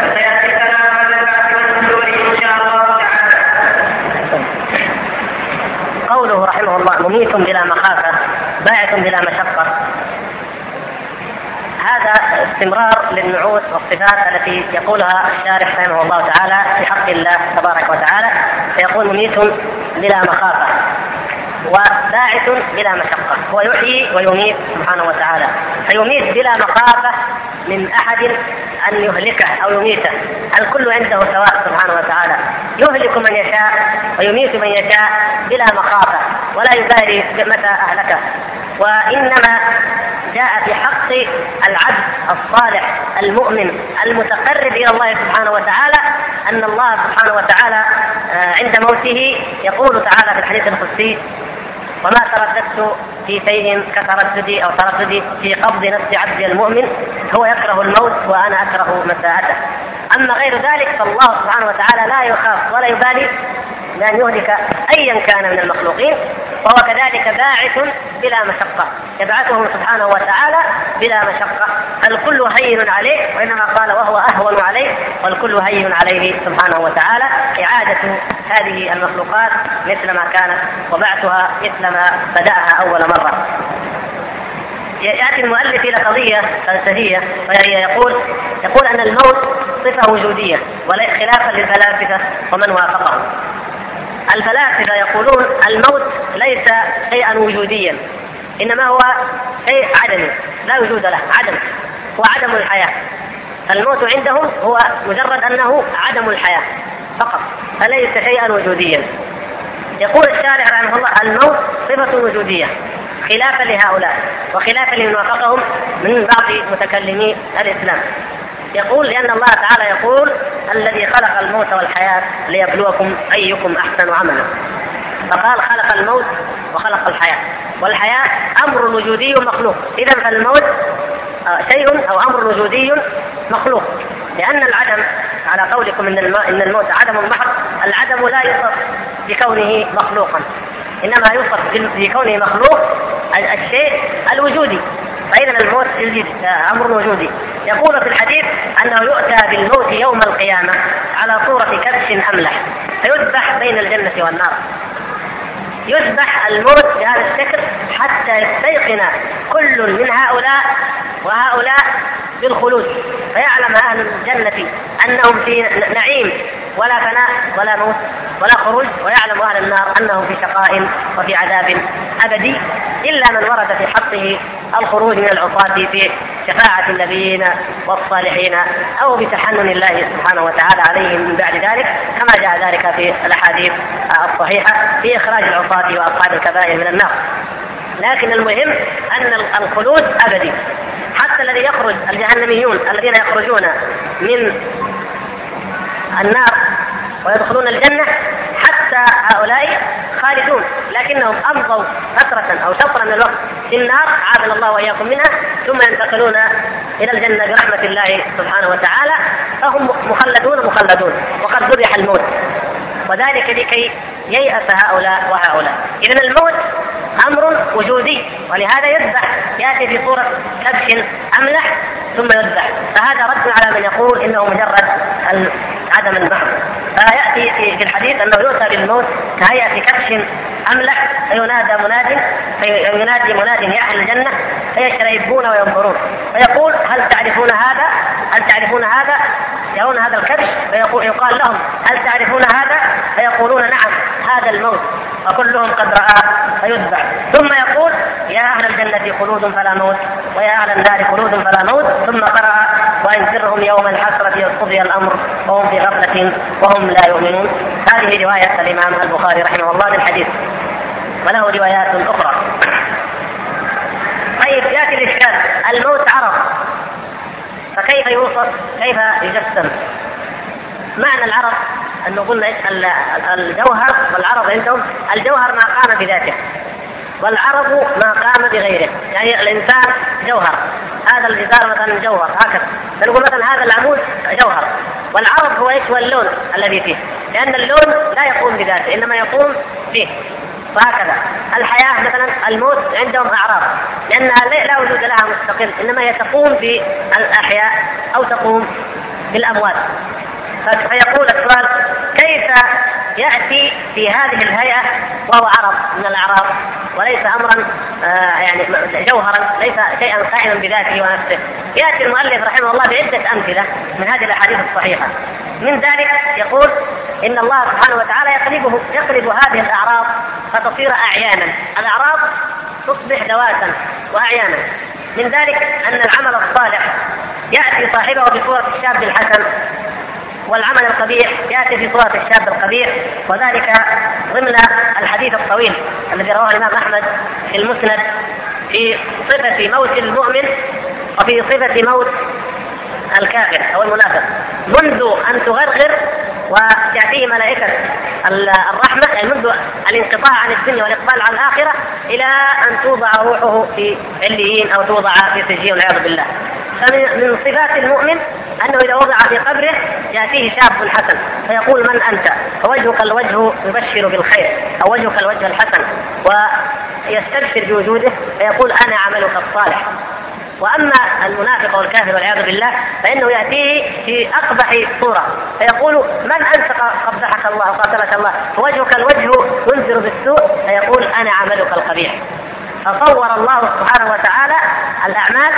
فسيأتي الكلام على البعث والنشور إن شاء الله تعالى. قوله رحمه الله مميت بلا مخافة باعث بلا مشقة هذا استمرار والصفات التي يقولها الشارح رحمه الله تعالى في حق الله تبارك وتعالى فيقول مميت بلا مخافة وباعث بلا مشقة هو يحيي ويميت سبحانه وتعالى فيميت بلا مخافة من أحد أن يهلكه أو يميته الكل عنده سواء سبحانه وتعالى يهلك من يشاء ويميت من يشاء بلا مخافة ولا يبالي متى أهلكه وإنما في حق العبد الصالح المؤمن المتقرب إلى الله سبحانه وتعالى أن الله سبحانه وتعالى آه، عند موته يقول تعالى في الحديث القدسي وما ترددت في شيء كترددي أو ترددي في قبض نفس عبدي المؤمن هو يكره الموت وأنا أكره مساءته. أما غير ذلك فالله سبحانه وتعالى لا يخاف ولا يبالي بأن يهلك أيا كان من المخلوقين فهو كذلك باعث بلا مشقة. يبعثهم سبحانه وتعالى بلا مشقة. الكل هين عليه وإنما قال وهو أهون عليه والكل هين عليه سبحانه وتعالى. إعادة هذه المخلوقات مثل ما كانت وبعثها مثل ما بدأها أول مرة. يأتي المؤلف إلى قضية فلسفية وهي يقول يقول أن الموت صفه وجودية ولا خلافا للفلاسفه ومن وافقهم. الفلاسفة يقولون الموت ليس شيئا وجوديا إنما هو شيء عدمي لا وجود له عدم هو عدم الحياة. الموت عندهم هو مجرد أنه عدم الحياة فقط فليس شيئا وجوديا. يقول الشارع رحمه الله الموت صفة وجودية خلافا لهؤلاء وخلافا لمن وافقهم من بعض متكلمي الإسلام. يقول لأن الله تعالى يقول الذي خلق الموت والحياة ليبلوكم أيكم أحسن عملا. فقال خلق الموت وخلق الحياة. والحياة أمر وجودي مخلوق إذا فالموت آه، شيء أو أمر وجودي مخلوق. لأن العدم على قولكم إن إن الموت عدم محض العدم لا يوصف بكونه مخلوقا. إنما يوصف بكونه مخلوق الشيء الوجودي. فإذا الموت آه، أمر وجودي. يقول في الحديث أنه يؤتى بالموت يوم القيامة على صورة كبش أملح فيذبح بين الجنة والنار. يذبح الموت بهذا الشكل حتى يستيقن كل من هؤلاء وهؤلاء بالخلود. فيعلم أهل الجنة أنهم في نعيم ولا فناء ولا موت ولا خروج. ويعلم أهل النار أنهم في شقاء وفي عذاب أبدي. إلا من ورد في حقه الخروج من العصاة في شفاعة النبيين والصالحين أو بتحنن الله سبحانه وتعالى عليهم من بعد ذلك كما جاء ذلك في الأحاديث الصحيحة في إخراج العصاة وأصحاب الكبائر من النار. لكن المهم أن الخلود أبدي. حتى الذي يخرج الجهنميون الذين يخرجون من النار ويدخلون الجنة حتى هؤلاء خالدون. لكنهم أمضوا فترة أو شطرا من الوقت في النار عافنا الله وإياكم منها ثم ينتقلون إلى الجنة برحمة الله سبحانه وتعالى فهم مخلدون مخلدون وقد ذبح الموت. وذلك لكي ييأس هؤلاء وهؤلاء إذا الموت أمر وجودي ولهذا يذبح يأتي في صورة كبش أملح ثم يذبح فهذا رد على من يقول إنه مجرد عدم المحض فيأتي في الحديث أنه يؤتى بالموت كهيئة كبش أملح فينادى مناد فينادي مناد يا أهل الجنة فيشربون وينظرون فيقول هل تعرفون هذا؟ هل تعرفون هذا؟ يرون هذا الكبش فيقول يقال لهم هل تعرفون هذا؟ فيقولون نعم هذا الموت فكلهم قد رآه فيذبح. ثم يقول يا أهل الجنة خلود فلا موت ويا أهل النار خلود فلا موت ثم قرأ وانذرهم يوم الحسرة إذ قضي الأمر وهم في غفلة وهم لا يؤمنون. هذه رواية الإمام البخاري رحمه الله للحديث وله روايات أخرى. طيب يأتي الإشكال. الموت عرض. فكيف يوصف؟ كيف يجسم؟ معنى العرض انه قلنا الجوهر والعرض عندهم الجوهر ما قام بذاته والعرض ما قام بغيره يعني الإنسان جوهر. هذا الجدار مثلا جوهر هكذا. فنقول مثلا هذا العمود جوهر. والعرض هو إيش؟ هو اللون الذي فيه. لأن اللون لا يقوم بذاته إنما يقوم فيه وهكذا. الحياة مثلا الموت عندهم أعراض لأنها لا وجود لها مستقل إنما هي تقوم بالأحياء أو تقوم بالأموات. فيقول السؤال كيف يأتي في هذه الهيئة وهو عرض من الأعراض وليس أمرا آه يعني جوهرا ليس شيئا قائما بذاته ونفسه. يأتي المؤلف رحمه الله بعدة أمثلة من هذه الأحاديث الصحيحة. من ذلك يقول إن الله سبحانه وتعالى يقلبه يقلب هذه الأعراض فتصير أعيانا. الأعراض تصبح ذواتا وأعيانا. من ذلك أن العمل الصالح يأتي صاحبه بصورة الشاب الحسن والعمل القبيح يأتي في صورة الشاب القبيح وذلك ضمن الحديث الطويل الذي رواه الإمام أحمد في المسند في صفة موت المؤمن وفي صفة موت الكافر أو المنافق. منذ أن تغرغر وتأتيه ملائكة الرحمة يعني منذ الانقطاع عن الدنيا والإقبال على الآخرة إلى أن توضع روحه في عليين أو توضع في سجين والعياذ بالله. فمن صفات المؤمن أنه إذا وضع في قبره يأتيه شاب حسن فيقول من أنت؟ فوجهك الوجه يبشر بالخير أو وجهك الوجه الحسن ويستبشر بوجوده فيقول أنا عملك الصالح. وأما المنافق والكافر والعياذ بالله فإنه يأتيه في أقبح صورة فيقول من انت قبحك الله وقاتلك الله؟ فوجهك الوجه ينذر بالسوء. فيقول أنا عملك القبيح. فصور الله سبحانه وتعالى الأعمال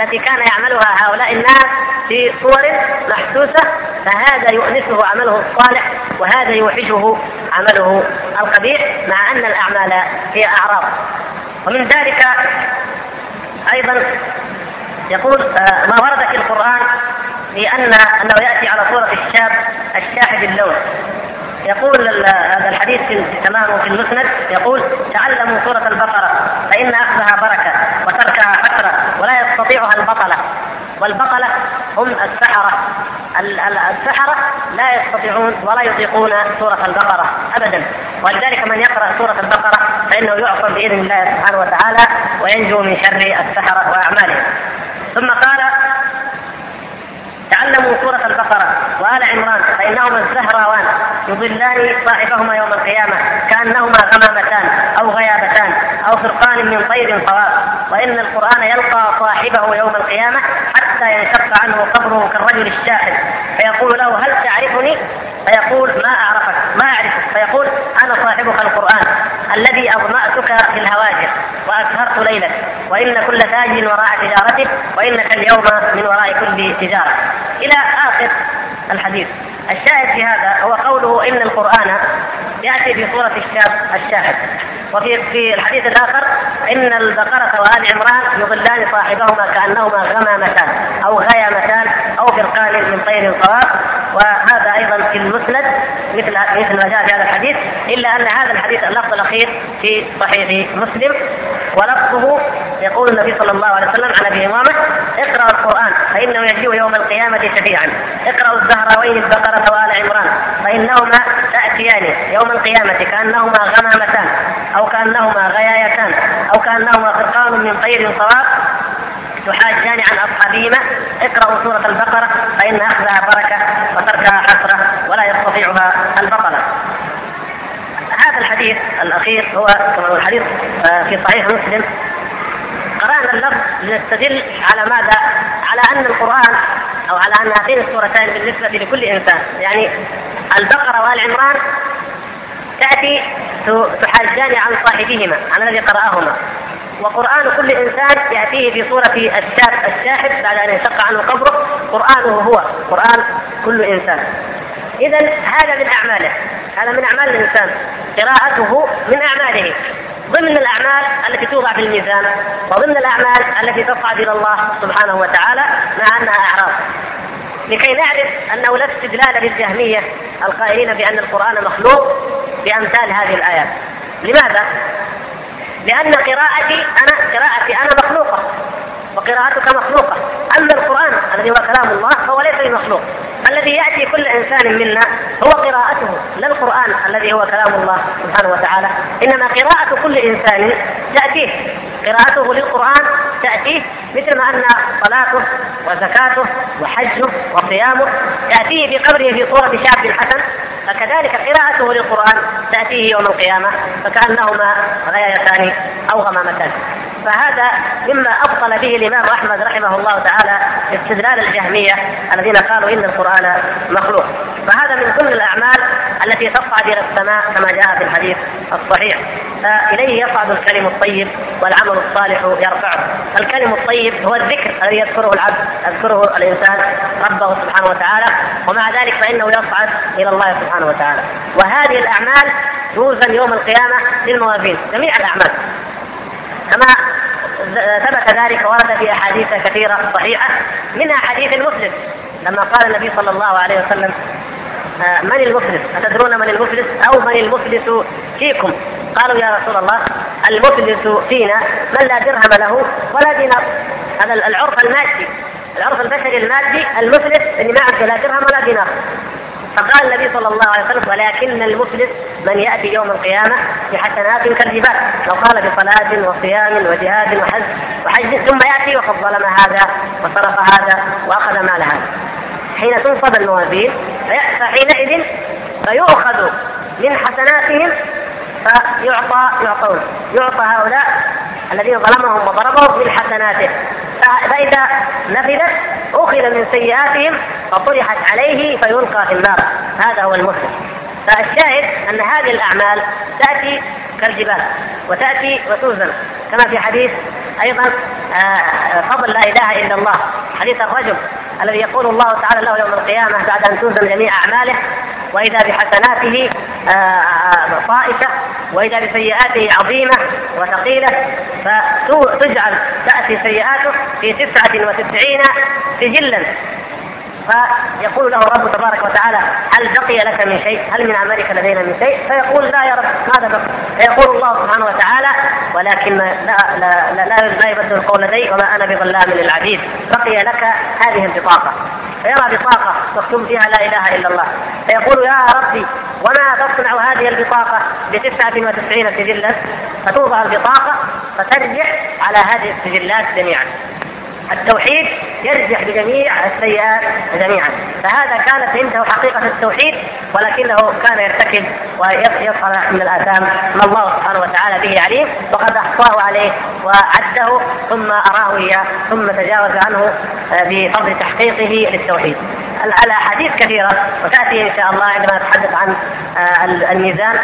التي كان يعملها هؤلاء الناس في صور محسوسة فهذا يؤنسه عمله الصالح وهذا يوحشه عمله القبيح مع أن الأعمال هي أعراض. ومن ذلك أيضا يقول آه، ما ورد في القرآن في ان أنه يأتي على صورة الشاب الشاحب اللون. يقول هذا الحديث في تمامه في المسند يقول تعلموا سورة البقرة فإن أخذها بركة وتركها حسرة ولا يستطيعها البطلة. والبقلة هم السحرة. السحرة لا يستطيعون ولا يطيقون سورة البقرة أبدا. ولذلك من يقرأ سورة البقرة فإنه يعصم بإذن الله سبحانه وتعالى وينجو من شر السحرة وأعمالهم ثم قال تعلموا سورة البقرة وآل عمران فإنهما الزهراوان يضلان صاحبهما يوم القيامة كأنهما غمامتان أو غيابتان أو فرقان من طير صواب. وإن القرآن يلقى صاحبه يوم القيامة حتى ينشق عنه قبره كالرجل الشاحب فيقول له هل تعرفني؟ فيقول ما أعرفك ما أعرفك. فيقول أنا صاحبك القرآن الذي أظمأتك في الهواجر. وأسهرت ليلك. وإن كل تاج وراء تجارته وإنك اليوم من وراء كل تجارة. إلى آخر الحديث. الشاهد في هذا هو قوله إن القرآن يأتي في صورة الشاب الشاهد. وفي في الحديث الآخر إن البقرة وآل عمران يضلان صاحبهما كأنهما غمامتان أو غيامتان أو فرقان من طير صواب وهذا أيضا في المسند مثل مثل ما جاء في هذا الحديث إلا أن هذا الحديث اللفظ الأخير في صحيح مسلم ولفظه يقول النبي صلى الله عليه وسلم عن أبي إمامة اقرأ القرآن فإنه يجيء يوم القيامة شفيعا. اقرأوا الزهراوين البقرة وآل عمران فإنهما تأتيان يوم القيامة كأنهما غمامتان أو كأنهما غيايتان أو كأنهما فرقان من طير صواب تحاجان عن اصحابهما اقرأوا سورة البقرة فإن أخذها بركة وتركها حسرة ولا يستطيعها البطلة. هذا الحديث الأخير هو الحديث آه، في صحيح مسلم. قرأنا اللفظ لنستدل على ماذا؟ على أن القرآن أو على أن هاتين السورتين بالنسبة لكل إنسان. يعني البقرة وآل عمران تأتي تحاجان عن صاحبهما عن الذي قرأهما. وقرآن كل إنسان يأتيه في صورة الشاب الشاهد بعد أن يشق عنه قبره. قرآنه هو. قرآن كل إنسان. إذا هذا من أعماله. هذا من أعمال الإنسان. قراءته من أعماله. ضمن الأعمال التي توضع في الميزان وضمن الأعمال التي تصعد إلى الله سبحانه وتعالى مع أنها أعراض. لكي نعرف أنه لا استدلال بالجهمية القائلين بأن القرآن مخلوق بأمثال هذه الآيات. لماذا؟ لأن قراءتي أنا قراءتي أنا مخلوقة وقراءتك مخلوقة. أما القرآن الذي هو كلام الله فهو ليس بمخلوق. الذي يأتي كل إنسان منا هو قراءته لا القرآن الذي هو كلام الله سبحانه وتعالى. إنما قراءة كل إنسان تأتيه. قراءته للقرآن تأتيه مثل ما أن صلاته وزكاته وحجه وصيامه تأتيه في قبره في صورة شاب حسن. فكذلك قراءته للقرآن تأتيه يوم القيامة فكأنهما غايتان أو غمامتان. فهذا مما أبطل به الإمام أحمد رحمه الله تعالى استدلال الجهمية الذين قالوا إن القرآن مخلوق. فهذا من ضمن الأعمال التي تصعد إلى السماء كما جاء في الحديث الصحيح. فإليه يصعد الكلم الطيب والعمل الصالح يرفعه. الكلم الطيب هو الذكر الذي يذكره العبد يذكره الإنسان ربه سبحانه وتعالى ومع ذلك فإنه يصعد إلى الله سبحانه وتعالى. وهذه الأعمال توزن يوم القيامة للموازين جميع الأعمال. كما ثبت ذلك ورد في أحاديث كثيرة صحيحة منها حديث المفلس لما قال النبي صلى الله عليه وسلم آه، من المفلس؟ أتدرون من المفلس؟ أو من المفلس فيكم؟ قالوا يا رسول الله المفلس فينا من لا درهم له ولا دينار هذا العرف المادي العرف البشري المادي المفلس اللي ما عنده لا درهم ولا دينار فقال النبي صلى الله عليه وسلم ولكن المفلس من يأتي يوم القيامة بحسنات كالجبال لو قال بصلاة وصيام وجهاد وحج وحج ثم يأتي وقد ظلم هذا وسرق هذا وأخذ مال هذا. حين تنصب الموازين فحينئذ فيؤخذ من حسناتهم فيعطى يعطون يعطى هؤلاء الذين ظلمهم وضربهم من حسناته فإذا نفذت أخذ من سيئاتهم فطرحت عليه فيلقى في النار هذا هو المسلم فالشاهد أن هذه الأعمال تأتي كالجبال وتأتي وتوزن كما في حديث أيضا آه، فضل لا إله إلا الله حديث الرجل الذي يقول الله تعالى له يوم القيامة بعد أن توزن جميع أعماله وإذا بحسناته آه، طائشة وإذا بسيئاته عظيمة وثقيلة فتجعل تأتي سيئاته في تسعة وتسعين سجلا فيقول له الرب تبارك وتعالى هل بقي لك من شيء؟ هل من عملك لدينا من شيء؟ فيقول لا يا رب ماذا بقي؟ فيقول الله سبحانه وتعالى ولكن لا لا لا, لا, لا يبدل القول لدي وما أنا بظلام للعبيد بقي لك هذه البطاقة فيرى بطاقة مكتوب فيها لا إله إلا الله فيقول يا ربي وما تصنع هذه البطاقة بتسعة وتسعين سجلا فتوضع البطاقة فترجع على هذه السجلات جميعا التوحيد يرجح بجميع السيئات جميعا. فهذا كانت عنده حقيقة التوحيد ولكنه كان يرتكب ويصنع من الآثام ما الله سبحانه وتعالى به عليم وقد أحصاه عليه وعده ثم أراه إياه ثم تجاوز عنه آه، بفضل تحقيقه للتوحيد. الأحاديث كثيرة وتأتي إن شاء الله عندما نتحدث عن آه، الميزان.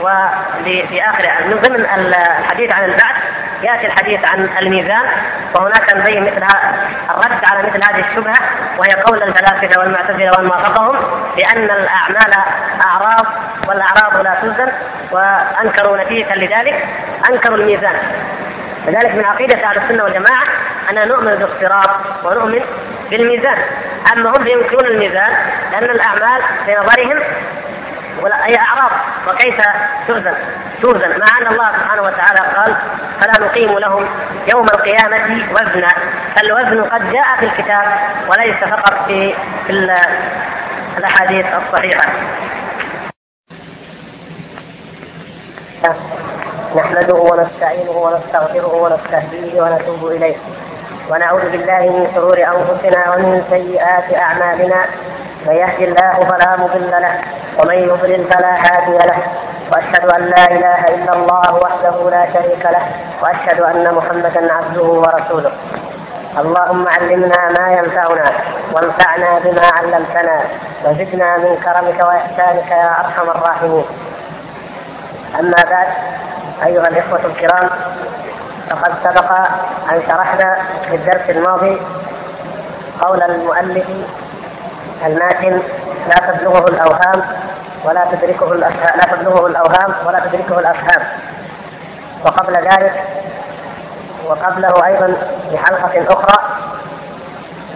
وفي اخر من ضمن الحديث عن البعث يأتي الحديث عن الميزان وهناك نبين مثل الرد على مثل هذه الشبهة وهي قول الفلاسفة والمعتزلة ومن وافقهم بأن الأعمال أعراض والأعراض لا توزن وأنكروا نتيجة لذلك أنكروا الميزان. لذلك من عقيدة أهل السنة والجماعة اننا نؤمن بالصراط ونؤمن بالميزان. أما هم ينكرون الميزان لأن الأعمال في نظرهم ولا هي أعراض وكيف توزن توزن مع أن الله سبحانه وتعالى قال فلا نقيم لهم يوم القيامة وزنا فالوزن قد جاء في الكتاب وليس فقط في, الأحاديث الصحيحة. نحمده ونستعينه ونستغفره ونستهديه ونتوب إليه. ونعوذ بالله من شرور أنفسنا ومن سيئات أعمالنا. من يهد الله فلا مضل له ومن يضلل فلا هادي له. وأشهد أن لا إله إلا الله وحده لا شريك له وأشهد أن محمدا عبده ورسوله. اللهم علمنا ما ينفعنا وانفعنا بما علمتنا وزدنا من كرمك وإحسانك يا أرحم الراحمين. أما بعد أيها الإخوة الكرام فقد سبق أن شرحنا في الدرس الماضي قول المؤلف الماتن لا تبلغه الأوهام ولا تدركه لا تبلغه الأوهام ولا تدركه الأفهام. وقبل ذلك وقبله أيضا في حلقة أخرى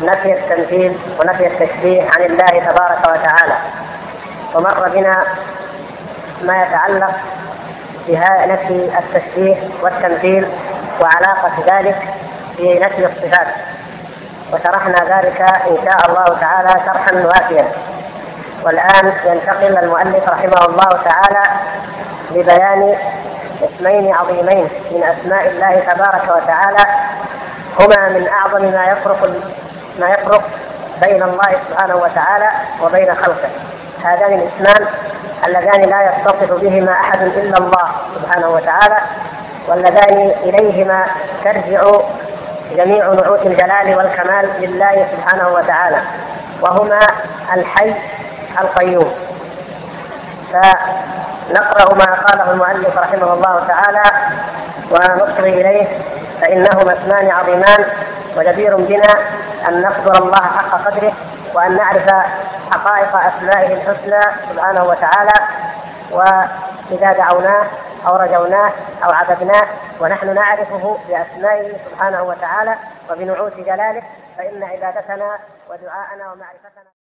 نفي التمثيل ونفي التشبيه عن الله تبارك وتعالى. ومر بنا ما يتعلق بنفي التشبيه والتمثيل وعلاقة ذلك بنفي الصفات. وشرحنا ذلك إن شاء الله تعالى شرحا وافيا. والآن ينتقل المؤلف رحمه الله تعالى لبيان اسمين عظيمين من أسماء الله تبارك وتعالى هما من أعظم ما يفرق ما يفرق بين الله سبحانه وتعالى وبين خلقه. هذان الاسمان اللذان لا يتصف بهما أحد إلا الله سبحانه وتعالى واللذان إليهما ترجع جميع نعوت الجلال والكمال لله سبحانه وتعالى وهما الحي القيوم. فنقرأ ما قاله المؤلف رحمه الله تعالى ونصغي إليه فإنهما اسمان عظيمان وجدير بنا أن نقدر الله حق قدره وأن نعرف حقائق أسمائه الحسنى سبحانه وتعالى وإذا دعوناه أو رجوناه أو عبدناه ونحن نعرفه بأسمائه سبحانه وتعالى وبنعوت جلاله فإن عبادتنا ودعاءنا ومعرفتنا